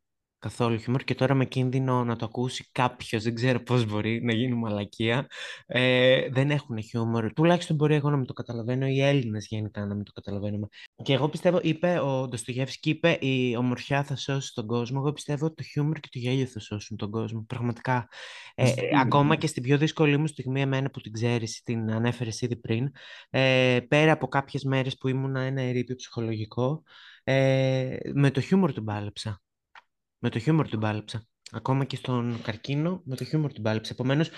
Καθόλου χιούμορ και τώρα με κίνδυνο να το ακούσει κάποιος, δεν ξέρω πώς μπορεί να γίνει μαλακία. Ε, δεν έχουν χιούμορ. Τουλάχιστον μπορεί εγώ να μην το καταλαβαίνω, οι Έλληνες γενικά να μην το καταλαβαίνουμε. Και εγώ πιστεύω, είπε ο Ντοστογεύσκη, είπε η ομορφιά θα σώσει τον κόσμο. Εγώ πιστεύω ότι το χιούμορ και το γέλιο θα σώσουν τον κόσμο. Πραγματικά. Ε, ακόμα και στην πιο δύσκολη μου στιγμή, εμένα που την ξέρεις, την ανέφερες ήδη πριν, ε, πέρα από κάποιες μέρες που ήμουν ένα ερήπιο ψυχολογικό, ε, με το χιούμορ τον πάλεψα. Με το χιούμορ την πάλεψα. Ακόμα και στον καρκίνο, με το χιούμορ την πάλεψα. Επομένως,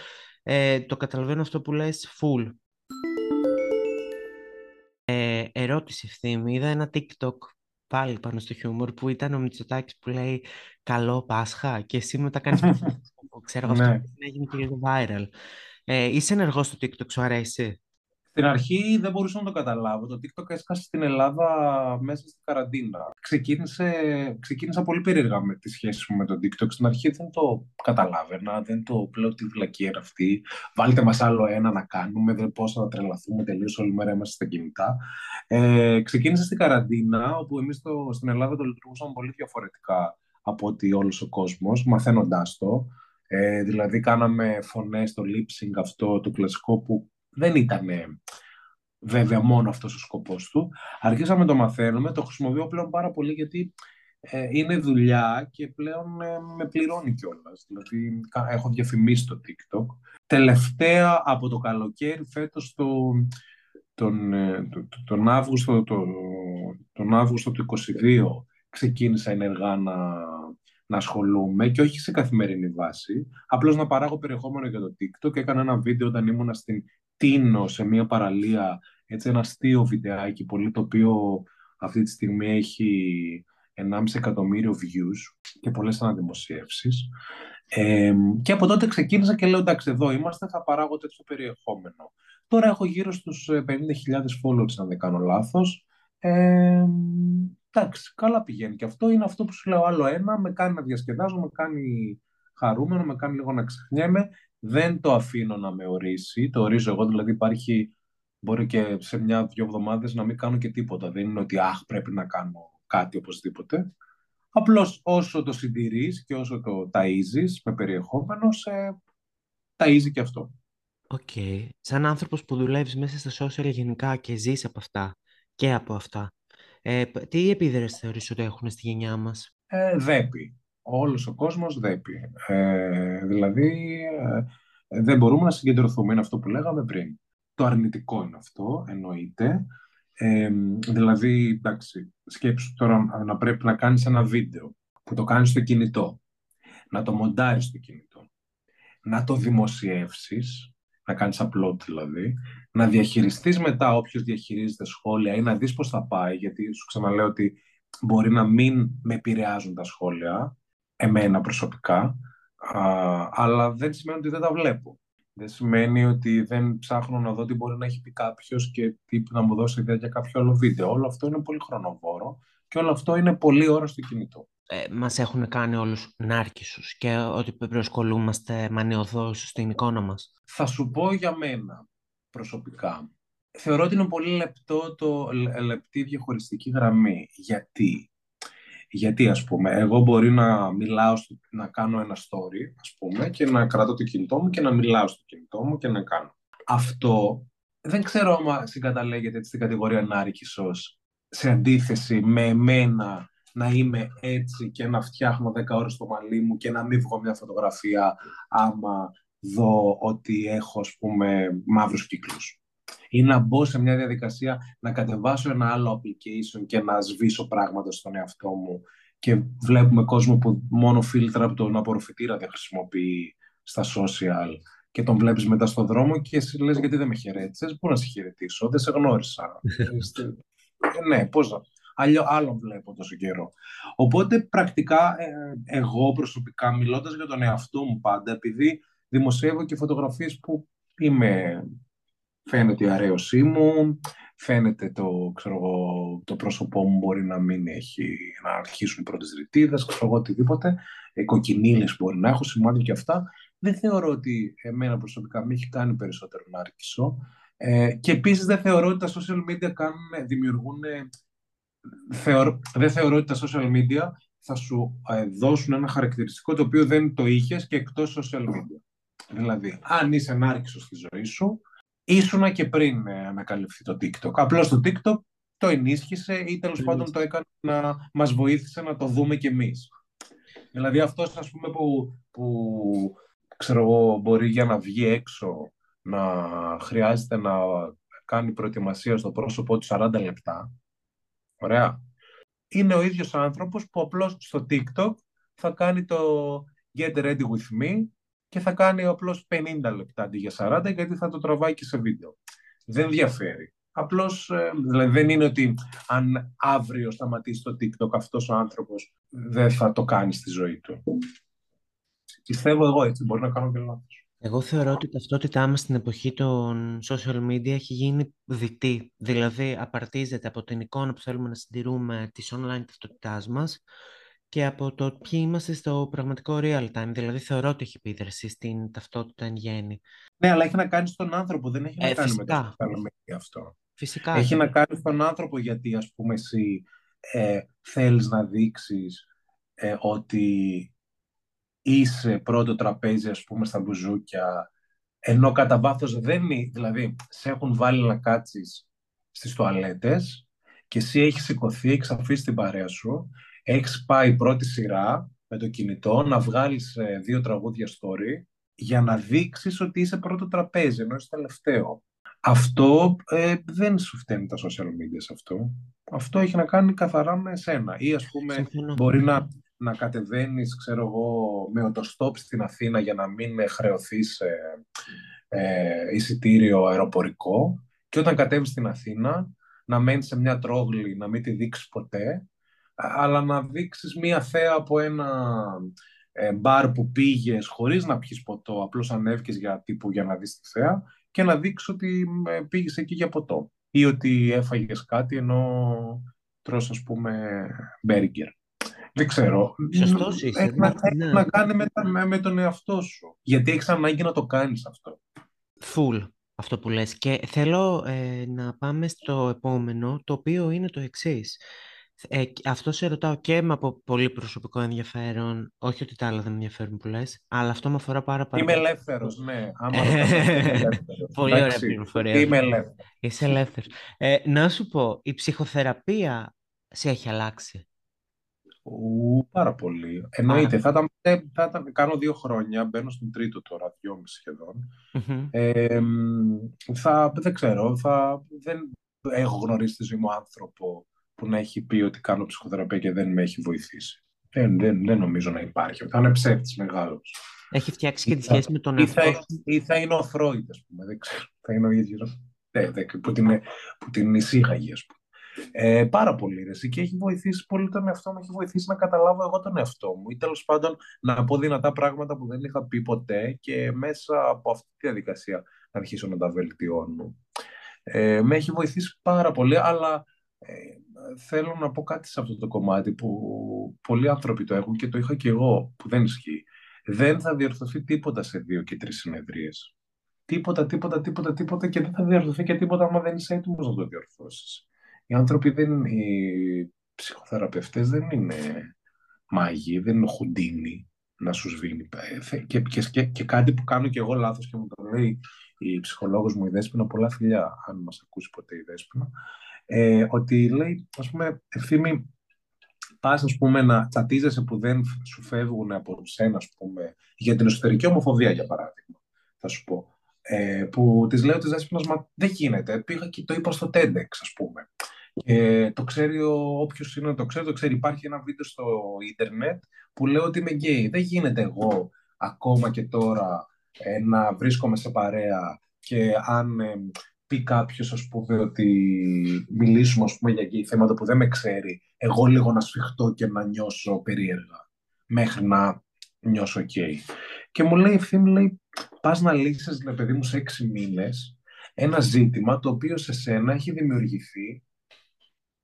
ε, το καταλαβαίνω αυτό που λες full. Ε, ερώτηση ευθύμη. Είδα ένα TikTok πάλι πάνω στο χιούμορ που ήταν ο Μητσοτάκης που λέει «Καλό Πάσχα» και εσύ μετά κάνεις (laughs) ξέρω αυτό ναι. έγινε και λίγο viral. Ε, είσαι ενεργός στο TikTok, σου αρέσει; Στην αρχή δεν μπορούσα να το καταλάβω. Το TikTok έσκασε στην Ελλάδα μέσα στην καραντίνα. Ξεκίνησε, ξεκίνησα πολύ περίεργα με τη σχέση μου με το TikTok. Στην αρχή δεν το καταλάβαινα, δεν το πλέον τι βλακία είναι αυτή. Βάλτε μας άλλο ένα να κάνουμε, δεν πώς θα τρελαθούμε τελείω όλη μέρα είμαστε στα κινητά. Ε, ξεκίνησε στην καραντίνα, όπου εμείς το, στην Ελλάδα το λειτουργούσαμε πολύ διαφορετικά από ότι όλος ο κόσμος, μαθαίνοντάς το. Ε, δηλαδή κάναμε φωνές στο lip sync αυτό το κλασικό που δεν ήταν βέβαια μόνο αυτός ο σκοπός του. Αρχίσαμε να το μαθαίνουμε, το χρησιμοποιώ πλέον πάρα πολύ γιατί ε, είναι δουλειά και πλέον ε, με πληρώνει κιόλας. Δηλαδή έχω διαφημίσει το TikTok. Τελευταία από το καλοκαίρι φέτος το, τον, ε, τον, Αύγουστο, το, τον Αύγουστο του 2022 ξεκίνησα ενεργά να, να ασχολούμαι και όχι σε καθημερινή βάση, απλώς να παράγω περιεχόμενο για το TikTok. Έκανα ένα βίντεο όταν ήμουν στην τίνω σε μια παραλία έτσι ένα αστείο βιντεάκι πολύ το οποίο αυτή τη στιγμή έχει 1,5 εκατομμύριο views και πολλές αναδημοσιεύσεις. Ε, και από τότε ξεκίνησα και λέω εντάξει εδώ είμαστε, θα παράγω τέτοιο περιεχόμενο. Τώρα έχω γύρω στους 50.000 followers αν δεν κάνω λάθος. Ε, εντάξει, καλά πηγαίνει και αυτό είναι αυτό που σου λέω άλλο ένα, με κάνει να διασκεδάζω, με κάνει χαρούμενο, με κάνει λίγο να ξεχνιέμαι. Δεν το αφήνω να με ορίσει, το ορίζω εγώ, δηλαδή υπάρχει, μπορεί και σε μια-δυο εβδομάδες να μην κάνω και τίποτα. Δεν είναι ότι αχ πρέπει να κάνω κάτι οπωσδήποτε. Απλώς όσο το συντηρείς και όσο το ταΐζεις με περιεχόμενο, σε ταΐζει και αυτό. OK. Okay. Σαν άνθρωπος που δουλεύεις μέσα στα social γενικά και ζεις από αυτά και από αυτά, ε, τι επίδραση θεωρείς ότι έχουν στη γενιά μας; Ε, ΔΕΠΥ. Όλος ο κόσμος ΔΕΠΥ. Ε, δηλαδή, ε, δεν μπορούμε να συγκεντρωθούμε. Είναι αυτό που λέγαμε πριν. Το αρνητικό είναι αυτό, εννοείται. Ε, δηλαδή, εντάξει, σκέψου τώρα να πρέπει να κάνεις ένα βίντεο που το κάνεις στο κινητό, να το μοντάρεις στο κινητό, να το δημοσιεύσεις, να κάνεις upload δηλαδή, να διαχειριστείς μετά όποιος διαχειρίζεται σχόλια ή να δεις πώς θα πάει, γιατί σου ξαναλέω ότι μπορεί να μην με επηρεάζουν τα σχόλια, εμένα προσωπικά, αλλά δεν σημαίνει ότι δεν τα βλέπω. Δεν σημαίνει ότι δεν ψάχνω να δω τι μπορεί να έχει πει κάποιος και τι να μου δώσει ιδέα για κάποιο άλλο βίντεο. Όλο αυτό είναι πολύ χρονοβόρο και όλο αυτό είναι πολύ ώρα στο κινητό. Ε, μας έχουν κάνει όλους νάρκισους και ότι προσκολούμαστε μανιωδώς στην εικόνα μας. Θα σου πω για μένα προσωπικά. Θεωρώ ότι είναι πολύ λεπτό το λεπτή διαχωριστική γραμμή. Γιατί; Γιατί, ας πούμε, εγώ μπορεί να μιλάω, να κάνω ένα story, ας πούμε, και να κρατώ το κινητό μου και να μιλάω στο κινητό μου και να κάνω. Αυτό δεν ξέρω αν συγκαταλέγεται στην κατηγορία νάρκησος, σε αντίθεση με εμένα να είμαι έτσι και να φτιάχνω 10 ώρες το μαλλί μου και να μην βγω μια φωτογραφία άμα δω ότι έχω, ας πούμε, μαύρους κύκλους ή να μπω σε μια διαδικασία να κατεβάσω ένα άλλο application και να σβήσω πράγματα στον εαυτό μου και βλέπουμε κόσμο που μόνο φίλτρα από τον απορροφητήρα δεν χρησιμοποιεί στα social και τον βλέπεις μετά στον δρόμο και εσύ λες γιατί δεν με χαιρέτησες, πού να σε χαιρετήσω, δεν σε γνώρισα. (laughs) ε, ναι, πώς να... Αλλιώ, άλλον βλέπω τόσο καιρό. Οπότε πρακτικά ε, εγώ προσωπικά μιλώντας για τον εαυτό μου πάντα, επειδή δημοσιεύω και φωτογραφίες που είμαι φαίνεται η αρέωσή μου, φαίνεται το, ξέρω, το πρόσωπό μου μπορεί να μην έχει, να αρχίσουν οι πρώτες ρητίδες, ξέρω εγώ οτιδήποτε, οι κοκκινίλες μπορεί να έχω, σημάδια και αυτά. Δεν θεωρώ ότι εμένα προσωπικά με έχει κάνει περισσότερο να άρχισω. Ε, και επίσης δεν θεωρώ ότι τα social media κάνουν, δημιουργούν... Θεωρώ, δεν θεωρώ ότι τα social media θα σου ε, δώσουν ένα χαρακτηριστικό το οποίο δεν το είχες και εκτός social media. Δηλαδή, αν είσαι ενάρκησος στη ζωή σου, ήσουνα και πριν ε, ανακαλυφθεί το TikTok. Απλώς το TikTok το ενίσχυσε ή τέλος πάντων το έκανε να μας βοήθησε να το δούμε κι εμείς. Δηλαδή αυτός ας πούμε που, που ξέρω εγώ, μπορεί για να βγει έξω να χρειάζεται να κάνει προετοιμασία στο πρόσωπό του 40 λεπτά. Ωραία. Είναι ο ίδιος άνθρωπος που απλώς στο TikTok θα κάνει το Get Ready With Me και θα κάνει απλώς 50 λεπτά αντί για 40 γιατί θα το τραβάει και σε βίντεο. Δεν διαφέρει. Απλώς ε, δηλαδή δεν είναι ότι αν αύριο σταματήσει το TikTok αυτός ο άνθρωπος δεν θα το κάνει στη ζωή του. Πιστεύω εγώ έτσι, μπορεί να κάνω και λάθος. Εγώ θεωρώ ότι η ταυτότητά μας στην εποχή των social media έχει γίνει δυτή. Δηλαδή, απαρτίζεται από την εικόνα που θέλουμε να συντηρούμε της online ταυτότητάς μας και από το ποιοι είμαστε στο πραγματικό real time. Δηλαδή θεωρώ ότι έχει επίδραση στην ταυτότητα εν γέννη. Ναι, αλλά έχει να κάνει στον άνθρωπο, δεν έχει να ε, κάνει φυσικά. με το social αυτό. Φυσικά. Έχει να κάνει στον άνθρωπο γιατί ας πούμε εσύ ε, θέλεις να δείξεις ε, ότι είσαι πρώτο τραπέζι ας πούμε στα μπουζούκια ενώ κατά βάθος δεν είναι, δηλαδή σε έχουν βάλει να κάτσεις στις τουαλέτες και εσύ έχεις σηκωθεί, έχεις αφήσει την παρέα σου έχεις πάει πρώτη σειρά με το κινητό να βγάλεις ε, δύο τραγούδια story για να δείξεις ότι είσαι πρώτο τραπέζι, ενώ είσαι τελευταίο. Αυτό ε, δεν σου φταίνει τα social media σε αυτό. Αυτό έχει να κάνει καθαρά με εσένα. Ή ας πούμε μπορεί να, να κατεβαίνεις, ξέρω εγώ, με οτοστόπ στην Αθήνα για να μην χρεωθείς ε, ε, εισιτήριο αεροπορικό και όταν κατέβεις στην Αθήνα να μένεις σε μια τρόγλη, να μην τη δείξεις ποτέ, αλλά να δείξεις μια θέα από ένα ε, μπαρ που πήγες χωρίς να πιεις ποτό, απλώς ανέβηκες για τύπου για να δεις τη θέα και να δείξεις ότι ε, πήγες εκεί για ποτό ή ότι έφαγες κάτι ενώ τρως ας πούμε μπέργκερ. Δεν ξέρω. Σωστός είσαι. Έχει να, Ναι. να κάνει με, τα- με, με τον εαυτό σου. Γιατί έχεις ανάγκη να το κάνεις αυτό. Full αυτό που λες. Και θέλω ε, να πάμε στο επόμενο, το οποίο είναι το εξής. Ε, και αυτό σε ρωτάω και με από πολύ προσωπικό ενδιαφέρον, όχι ότι τα άλλα δεν με ενδιαφέρουν που λες, αλλά αυτό με αφορά πάρα, πάρα Είμαι πολύ. ελεύθερος, ναι. Άμα ρωτάς αυτό, είμαι ελεύθερος. (laughs) Πολύ ωραία Εντάξει, πληροφορία. Είμαι ελεύθερος. Είσαι ελεύθερος. Ε, να σου πω, η ψυχοθεραπεία σε έχει αλλάξει. Ου, πάρα πολύ. Εννοείται. Θα ήταν, ε, θα ήταν, κάνω δύο χρόνια, μπαίνω στον τρίτο τώρα, δυόμιση σχεδόν. Μμμ. Ε, μ, θα, δεν ξέρω, θα, δεν έχω γνωρίσει στη ζωή μου άνθρωπο που να έχει πει ότι κάνω ψυχοθεραπεία και δεν με έχει βοηθήσει. Δεν, δεν, δεν νομίζω να υπάρχει. Θα είναι ψεύτης μεγάλος. Έχει φτιάξει και τη Ή θα- σχέση με τον Ή θα, εαυτό σου. ή θα είναι ο Φρόιντ, ας πούμε, δεν ξέρω. Θα είναι ο ίδιος ναι, δεν- που, την, που την εισήγαγε, ας πούμε. Ε, πάρα πολύ ρε, εσύ, και έχει βοηθήσει πολύ τον εαυτό μου, έχει βοηθήσει να καταλάβω εγώ τον εαυτό μου ή τέλος πάντων να πω δυνατά πράγματα που δεν είχα πει ποτέ και μέσα από αυτή τη διαδικασία να αρχίσω να τα βελτιώνω. Ε, με έχει βοηθήσει πάρα πολύ, αλλά ε, θέλω να πω κάτι σε αυτό το κομμάτι που πολλοί άνθρωποι το έχουν και το είχα και εγώ, που δεν ισχύει. Δεν θα διορθωθεί τίποτα σε δύο και τρεις συνεδρίες. Τίποτα, τίποτα, τίποτα, τίποτα και δεν θα διορθωθεί και τίποτα άμα δεν είσαι έτοιμος να το διορθώσεις. Οι άνθρωποι δεν, οι ψυχοθεραπευτές δεν είναι μάγοι, δεν είναι χουντίνοι να σου σβήνει. Ε, θε- Και, και, και, και κάτι που κάνω και εγώ λάθος και μου το λέει η ψυχολόγος μου η Δέσποινα, πολλά φιλιά, αν μας ακούσει ποτέ η Δέσποινα, ε, ότι λέει, ας πούμε, ευθύμη, πας, ας πούμε, να τσατίζεσαι που δεν σου φεύγουν από σένα, ας πούμε, για την εσωτερική ομοφοβία, για παράδειγμα, θα σου πω. Ε, που της λέω της Δέσποινας, μα δεν γίνεται, πήγα και το είπα στο TEDx, ας πούμε. Και το ξέρει ο, όποιος είναι, το ξέρει, το ξέρει. Υπάρχει ένα βίντεο στο ίντερνετ που λέω ότι είμαι γκέι. Δεν γίνεται εγώ ακόμα και τώρα ε, να βρίσκομαι σε παρέα και αν ε, πει κάποιος ας πούμε ότι μιλήσουμε ας πούμε για γκέι θέματα που δεν με ξέρει, εγώ λίγο να σφιχτώ και να νιώσω περίεργα μέχρι να νιώσω γκέι. Και μου λέει Ευθύμη, λέει, πας να λύσεις, λέει, παιδί μου, σε έξι μήνες ένα ζήτημα το οποίο σε σένα έχει δημιουργηθεί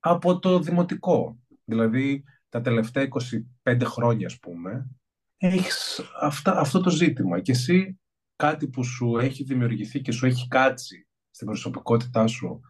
από το δημοτικό. Δηλαδή, τα τελευταία 25 χρόνια, ας πούμε, έχεις αυτά, αυτό το ζήτημα. Και εσύ κάτι που σου έχει δημιουργηθεί και σου έχει κάτσει στην προσωπικότητά σου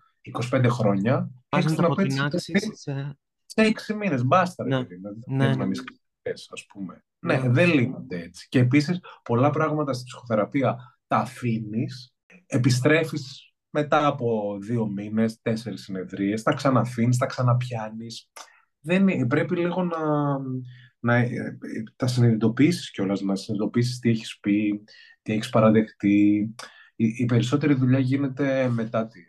25 χρόνια, Πας έχεις να το να πέτσεις αποτινάξεις σε... σε έξι μήνες. Μπάστα, ρε Ναι. παιδί. Δηλαδή, Ναι, δεν ναι. να μην σκεφτείς, ας πούμε. Ναι. Ναι, δεν λύνονται έτσι. Και επίσης, πολλά πράγματα στη ψυχοθεραπεία τα αφήνεις, επιστρέφεις μετά από δύο μήνες, τέσσερις συνεδρίες, τα ξαναφήνεις, τα ξαναπιάνεις. Δεν, είναι- πρέπει λίγο να, να ε, ε, τα συνειδητοποιήσεις κιόλας, να συνειδητοποιήσεις τι έχεις πει, τι έχεις παραδεχτεί. Η, η περισσότερη δουλειά γίνεται μετά, τη,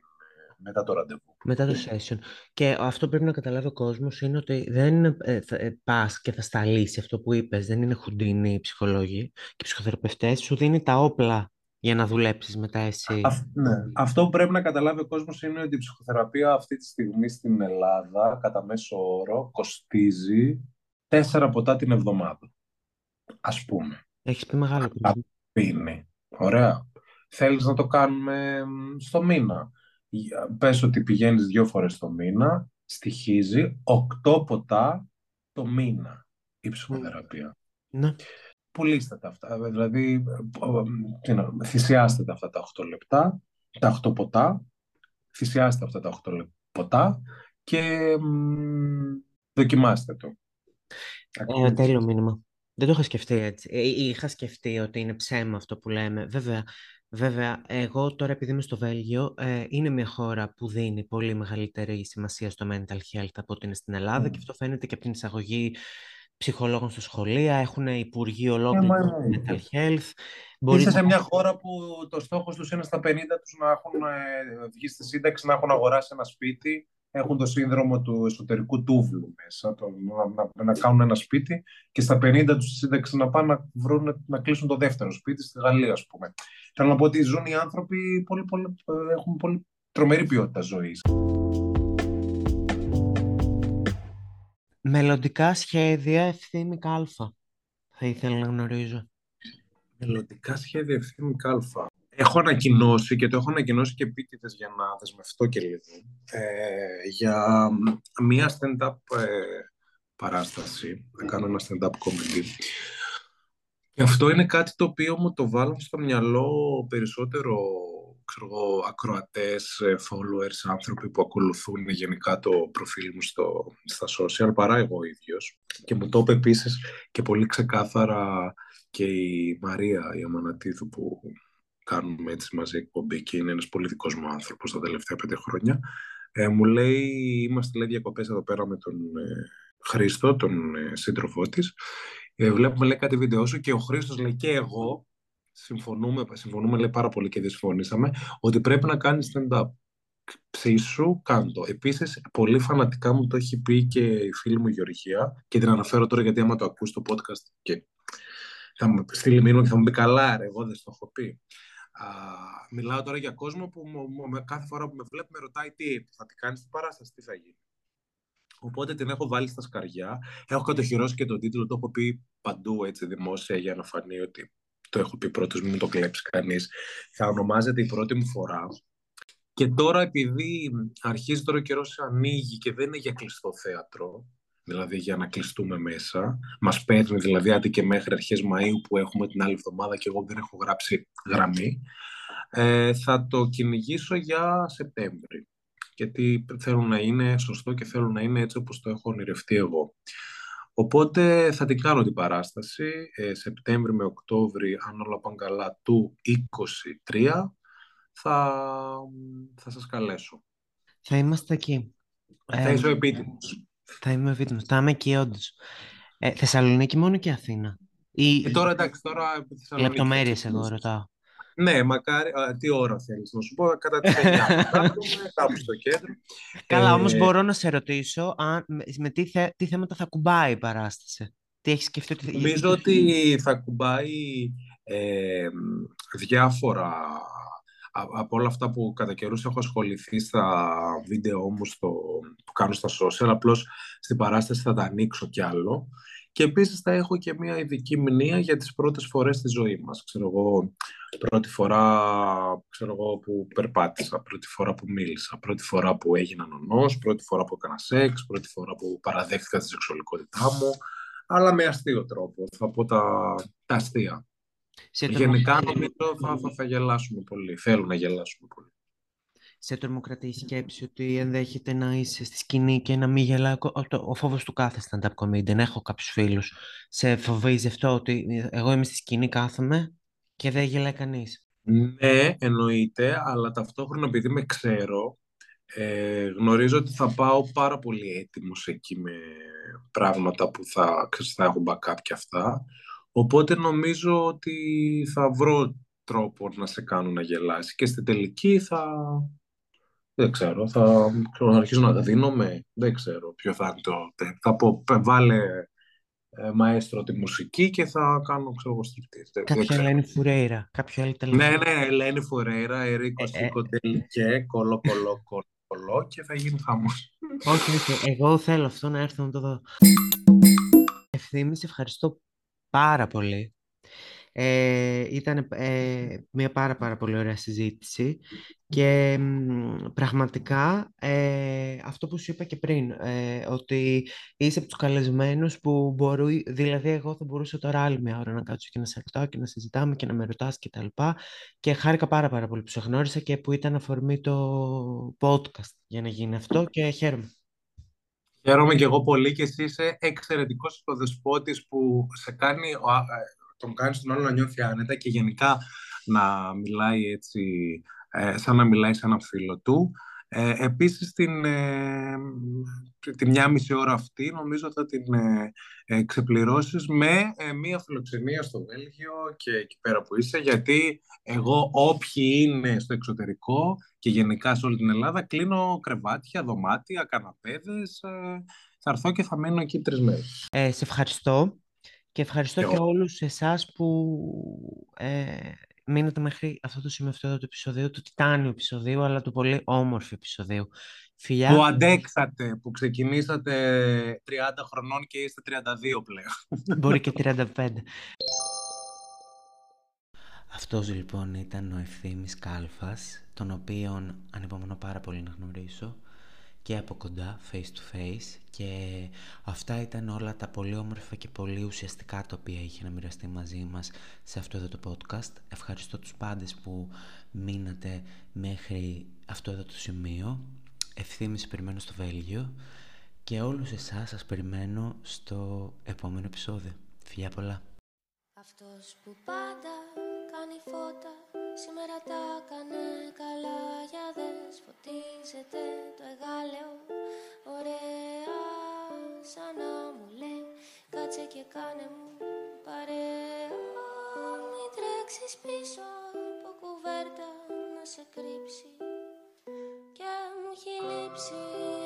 μετά το ραντεβού. Μετά το session. Και αυτό πρέπει να καταλάβει ο κόσμος είναι ότι δεν είναι, ε, θα, ε, πας και θα στα λύσει αυτό που είπες. Δεν είναι χουντίνοι οι ψυχολόγοι και οι ψυχοθεραπευτές. Σου δίνει τα όπλα για να δουλέψεις μετά εσύ. Αυ- ναι. Αυτό που πρέπει να καταλάβει ο κόσμος είναι ότι η ψυχοθεραπεία αυτή τη στιγμή στην Ελλάδα κατά μέσο όρο κοστίζει τέσσερα ποτά την εβδομάδα. Ας πούμε. Έχεις πει μεγάλο πράγμα. Είναι. Ωραία. Θέλεις να το κάνουμε μ, στο μήνα. Για- Πες ότι πηγαίνεις δύο φορές το μήνα, στοιχίζει οκτώ ποτά το μήνα η ψυχοθεραπεία. Ναι. Πουλήστε τα αυτά. Δηλαδή, ε, ε, τι να- θυσιάστε τα αυτά τα 8 λεπτά, τα 8 ποτά, θυσιάστε αυτά τα 8 λε- ποτά και μ, δοκιμάστε το. Ε, τέλειο μήνυμα. Δεν το είχα σκεφτεί έτσι. Ε, είχα σκεφτεί ότι είναι ψέμα αυτό που λέμε. Βέβαια, βέβαια εγώ τώρα επειδή είμαι στο Βέλγιο, ε, είναι μια χώρα που δίνει πολύ μεγαλύτερη σημασία στο mental health από ότι είναι στην Ελλάδα Mm. και αυτό φαίνεται και από την εισαγωγή ψυχολόγων στα σχολεία. Έχουν υπουργοί ολόκληροι μα για εννοείται. mental health. Μπορεί Είσαι να- σε μια χώρα που το στόχος τους είναι στα 50 τους να έχουν ε, βγει στη σύνταξη, να έχουν αγοράσει ένα σπίτι έχουν το σύνδρομο του εσωτερικού τούβλου μέσα, το, να, να, κάνουν ένα σπίτι και στα 50 τους σύνταξη να πάνε να, βρουν, να κλείσουν το δεύτερο σπίτι στη Γαλλία, ας πούμε. Θέλω να πω ότι ζουν οι άνθρωποι, πολύ, πολύ, έχουν πολύ τρομερή ποιότητα ζωής. Μελλοντικά σχέδια ευθύνη κάλφα. Θα ήθελα να γνωρίζω. Μελλοντικά σχέδια ευθύνη κάλφα. Έχω ανακοινώσει και το έχω ανακοινώσει και επίτηδες για να δεσμευτώ και λίγο ε, για μία stand-up ε, παράσταση. Θα κάνω ένα stand-up comedy. Και αυτό είναι κάτι το οποίο μου το βάλουν στο μυαλό περισσότερο ξέρω εγώ, ακροατές, ε, followers, άνθρωποι που ακολουθούν γενικά το προφίλ μου στο, στα social, παρά εγώ ο ίδιος. Και μου το είπε επίσης και πολύ ξεκάθαρα και η Μαρία, η Αμανατίδου που κάνουμε έτσι μαζί εκπομπή και είναι ένας πολύ δικός μου άνθρωπος τα τελευταία πέντε χρόνια. Ε, μου λέει, είμαστε λέει διακοπές εδώ πέρα με τον ε, Χρήστο, τον ε, σύντροφό της. Ε, βλέπουμε λέει κάτι βίντεο σου και ο Χρήστος λέει και εγώ συμφωνούμε, συμφωνούμε λέει πάρα πολύ και δυσφωνήσαμε ότι πρέπει να κάνεις stand-up. Ψήσου, κάντο. Επίσης, πολύ φανατικά μου το έχει πει και η φίλη μου Γεωργία και την αναφέρω τώρα γιατί άμα το ακούσει το podcast και θα μου στείλει μήνυμα και θα μου πει καλά, ρε, εγώ δεν το έχω πει. Α, μιλάω τώρα για κόσμο που με, κάθε φορά που με βλέπει με ρωτάει τι θα την κάνεις στην παράσταση, τι θα γίνει; Οπότε την έχω βάλει στα σκαριά. Έχω κατοχυρώσει και τον τίτλο, το έχω πει παντού έτσι δημόσια για να φανεί ότι το έχω πει πρώτος, μην το κλέψεις κανείς. Θα ονομάζεται η πρώτη μου φορά. Και τώρα επειδή αρχίζει τώρα ο καιρός ανοίγει και δεν είναι για κλειστό θέατρο, δηλαδή για να κλειστούμε μέσα. Μας παίρνει δηλαδή άντε και μέχρι αρχές Μαΐου που έχουμε την άλλη εβδομάδα και εγώ δεν έχω γράψει γραμμή. Ε, θα το κυνηγήσω για Σεπτέμβρη. Γιατί θέλω να είναι σωστό και θέλω να είναι έτσι όπως το έχω ονειρευτεί εγώ. Οπότε θα την κάνω την παράσταση ε, Σεπτέμβρη με Οκτώβρη, αν όλα πάνε καλά, του 23 θα, θα σας καλέσω. Θα είμαστε εκεί. Θα ε, είσαι ο επίτιμος. Θα είμαι έτοιμο. Θα είμαι εκεί, όντως. Ε, Θεσσαλονίκη μόνο και Αθήνα. Ή... Ε, τώρα εντάξει, τώρα. Λεπτομέρειες εγώ ρωτάω. Ναι, μακάρι. Α, τι ώρα θέλεις να σου πω, κατά τη 9. κάπου στο κέντρο. Καλά, ε... όμως μπορώ να σε ρωτήσω αν, με τι, θε, τι θέματα θα κουμπάει η παράσταση. Τι έχεις σκεφτεί ότι Νομίζω ότι θα κουμπάει ε, διάφορα από όλα αυτά που κατά καιρούς έχω ασχοληθεί στα βίντεο μου στο, που κάνω στα social, απλώς στην παράσταση θα τα ανοίξω κι άλλο. Και επίσης θα έχω και μια ειδική μνήμα για τις πρώτες φορές στη ζωή μας. Ξέρω εγώ, πρώτη φορά ξέρω εγώ, που περπάτησα, πρώτη φορά που μίλησα, πρώτη φορά που έγινα νονός, πρώτη φορά που έκανα σεξ, πρώτη φορά που παραδέχτηκα τη σεξουαλικότητά μου, αλλά με αστείο τρόπο. Θα πω τα, τα αστεία. Σε Γενικά νομίζω θα, θα, θα γελάσουμε πολύ. Θέλω να γελάσουμε πολύ. Σε τρομοκρατεί η σκέψη ότι ενδέχεται να είσαι στη σκηνή και να μην γελάει. Ο φόβος του κάθε stand-up comedian. Έχω κάποιους φίλους. Σε φοβίζει αυτό ότι εγώ είμαι στη σκηνή, κάθομαι και δεν γελάει κανείς. Ναι, εννοείται, αλλά ταυτόχρονα επειδή με ξέρω, ε, γνωρίζω ότι θα πάω πάρα πολύ έτοιμος εκεί με πράγματα που θα, θα έχω backup και αυτά. Οπότε νομίζω ότι θα βρω τρόπο να σε κάνω να γελάσεις και στην τελική θα... Δεν ξέρω, θα, θα αρχίσω να δίνομαι, δεν ξέρω ποιο θα είναι το... Θα πω, βάλε ε, μαέστρο τη μουσική και θα κάνω, ξέρω εγώ, στριπτήρ. Κάποια Ελένη Φουρέιρα, κάποιο άλλο τελευταίο. Ναι, ναι, Ελένη Φουρέιρα, Ερίκος ε, ε, κολο, κολο, κολο, κολο και θα γίνει χαμός. Όχι, όχι, εγώ θέλω αυτό να έρθω να το δω. Ευθύμη, σε ευχαριστώ πάρα πολύ. Ε, ήταν ε, μια πάρα πάρα πολύ ωραία συζήτηση και πραγματικά ε, αυτό που σου είπα και πριν ε, ότι είσαι από τους καλεσμένους που μπορεί, δηλαδή εγώ θα μπορούσα τώρα άλλη μια ώρα να κάτσω και να σε ρωτάω και να συζητάμε και να με ρωτάς και τα λοιπά και χάρηκα πάρα πάρα πολύ που σε γνώρισα και που ήταν αφορμή το podcast για να γίνει αυτό και χαίρομαι. Χαίρομαι και εγώ πολύ και εσύ είσαι εξαιρετικός δεσπότης που σε κάνει, τον κάνεις τον άλλο να νιώθει άνετα και γενικά να μιλάει έτσι, ε, σαν να μιλάει σε ένα φίλο του. Ε, επίσης, την, ε, τη μια μισή ώρα αυτή νομίζω θα την ε, ε ξεπληρώσεις με ε, μία φιλοξενία στο Βέλγιο και εκεί πέρα που είσαι, γιατί εγώ όποιοι είναι στο εξωτερικό και γενικά σε όλη την Ελλάδα κλείνω κρεβάτια, δωμάτια, καναπέδες, θα έρθω και θα μένω εκεί τρεις μέρες. σε ευχαριστώ και ευχαριστώ και, και όλους εσάς που μείνετε μέχρι αυτό το σημείο αυτό το επεισόδιο, του τιτάνιου επεισοδίου, αλλά του πολύ όμορφου επεισοδίου. Φιλιά. Που αντέξατε, που ξεκινήσατε 30 χρονών και είστε 32 πλέον. Μπορεί και (laughs) 35. Αυτός λοιπόν ήταν ο Ευθύμης Κάλφας, τον οποίον ανυπομονώ πάρα πολύ να γνωρίσω και από κοντά, face to face και αυτά ήταν όλα τα πολύ όμορφα και πολύ ουσιαστικά τα οποία είχε να μοιραστεί μαζί μας σε αυτό εδώ το podcast. Ευχαριστώ τους πάντες που μείνατε μέχρι αυτό εδώ το σημείο. Ευθύμηση περιμένω στο Βέλγιο και όλους εσάς σας περιμένω στο επόμενο επεισόδιο. Φιλιά πολλά! Αυτός που πάντα κάνει Σήμερα τα κάνε καλά. Για δες Φωτίζεται το εγάλεο. Ωραία σαν να μου λέει Κάτσε και κάνε μου παρέα. Μη τρέξεις πίσω από κουβέρτα να σε κρύψει. Και μου έχει λείψει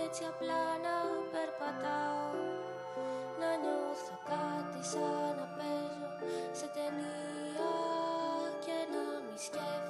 έτσι απλά να περπατάω. Να νιώθω κάτι σαν να παίζω σε ταινία. touched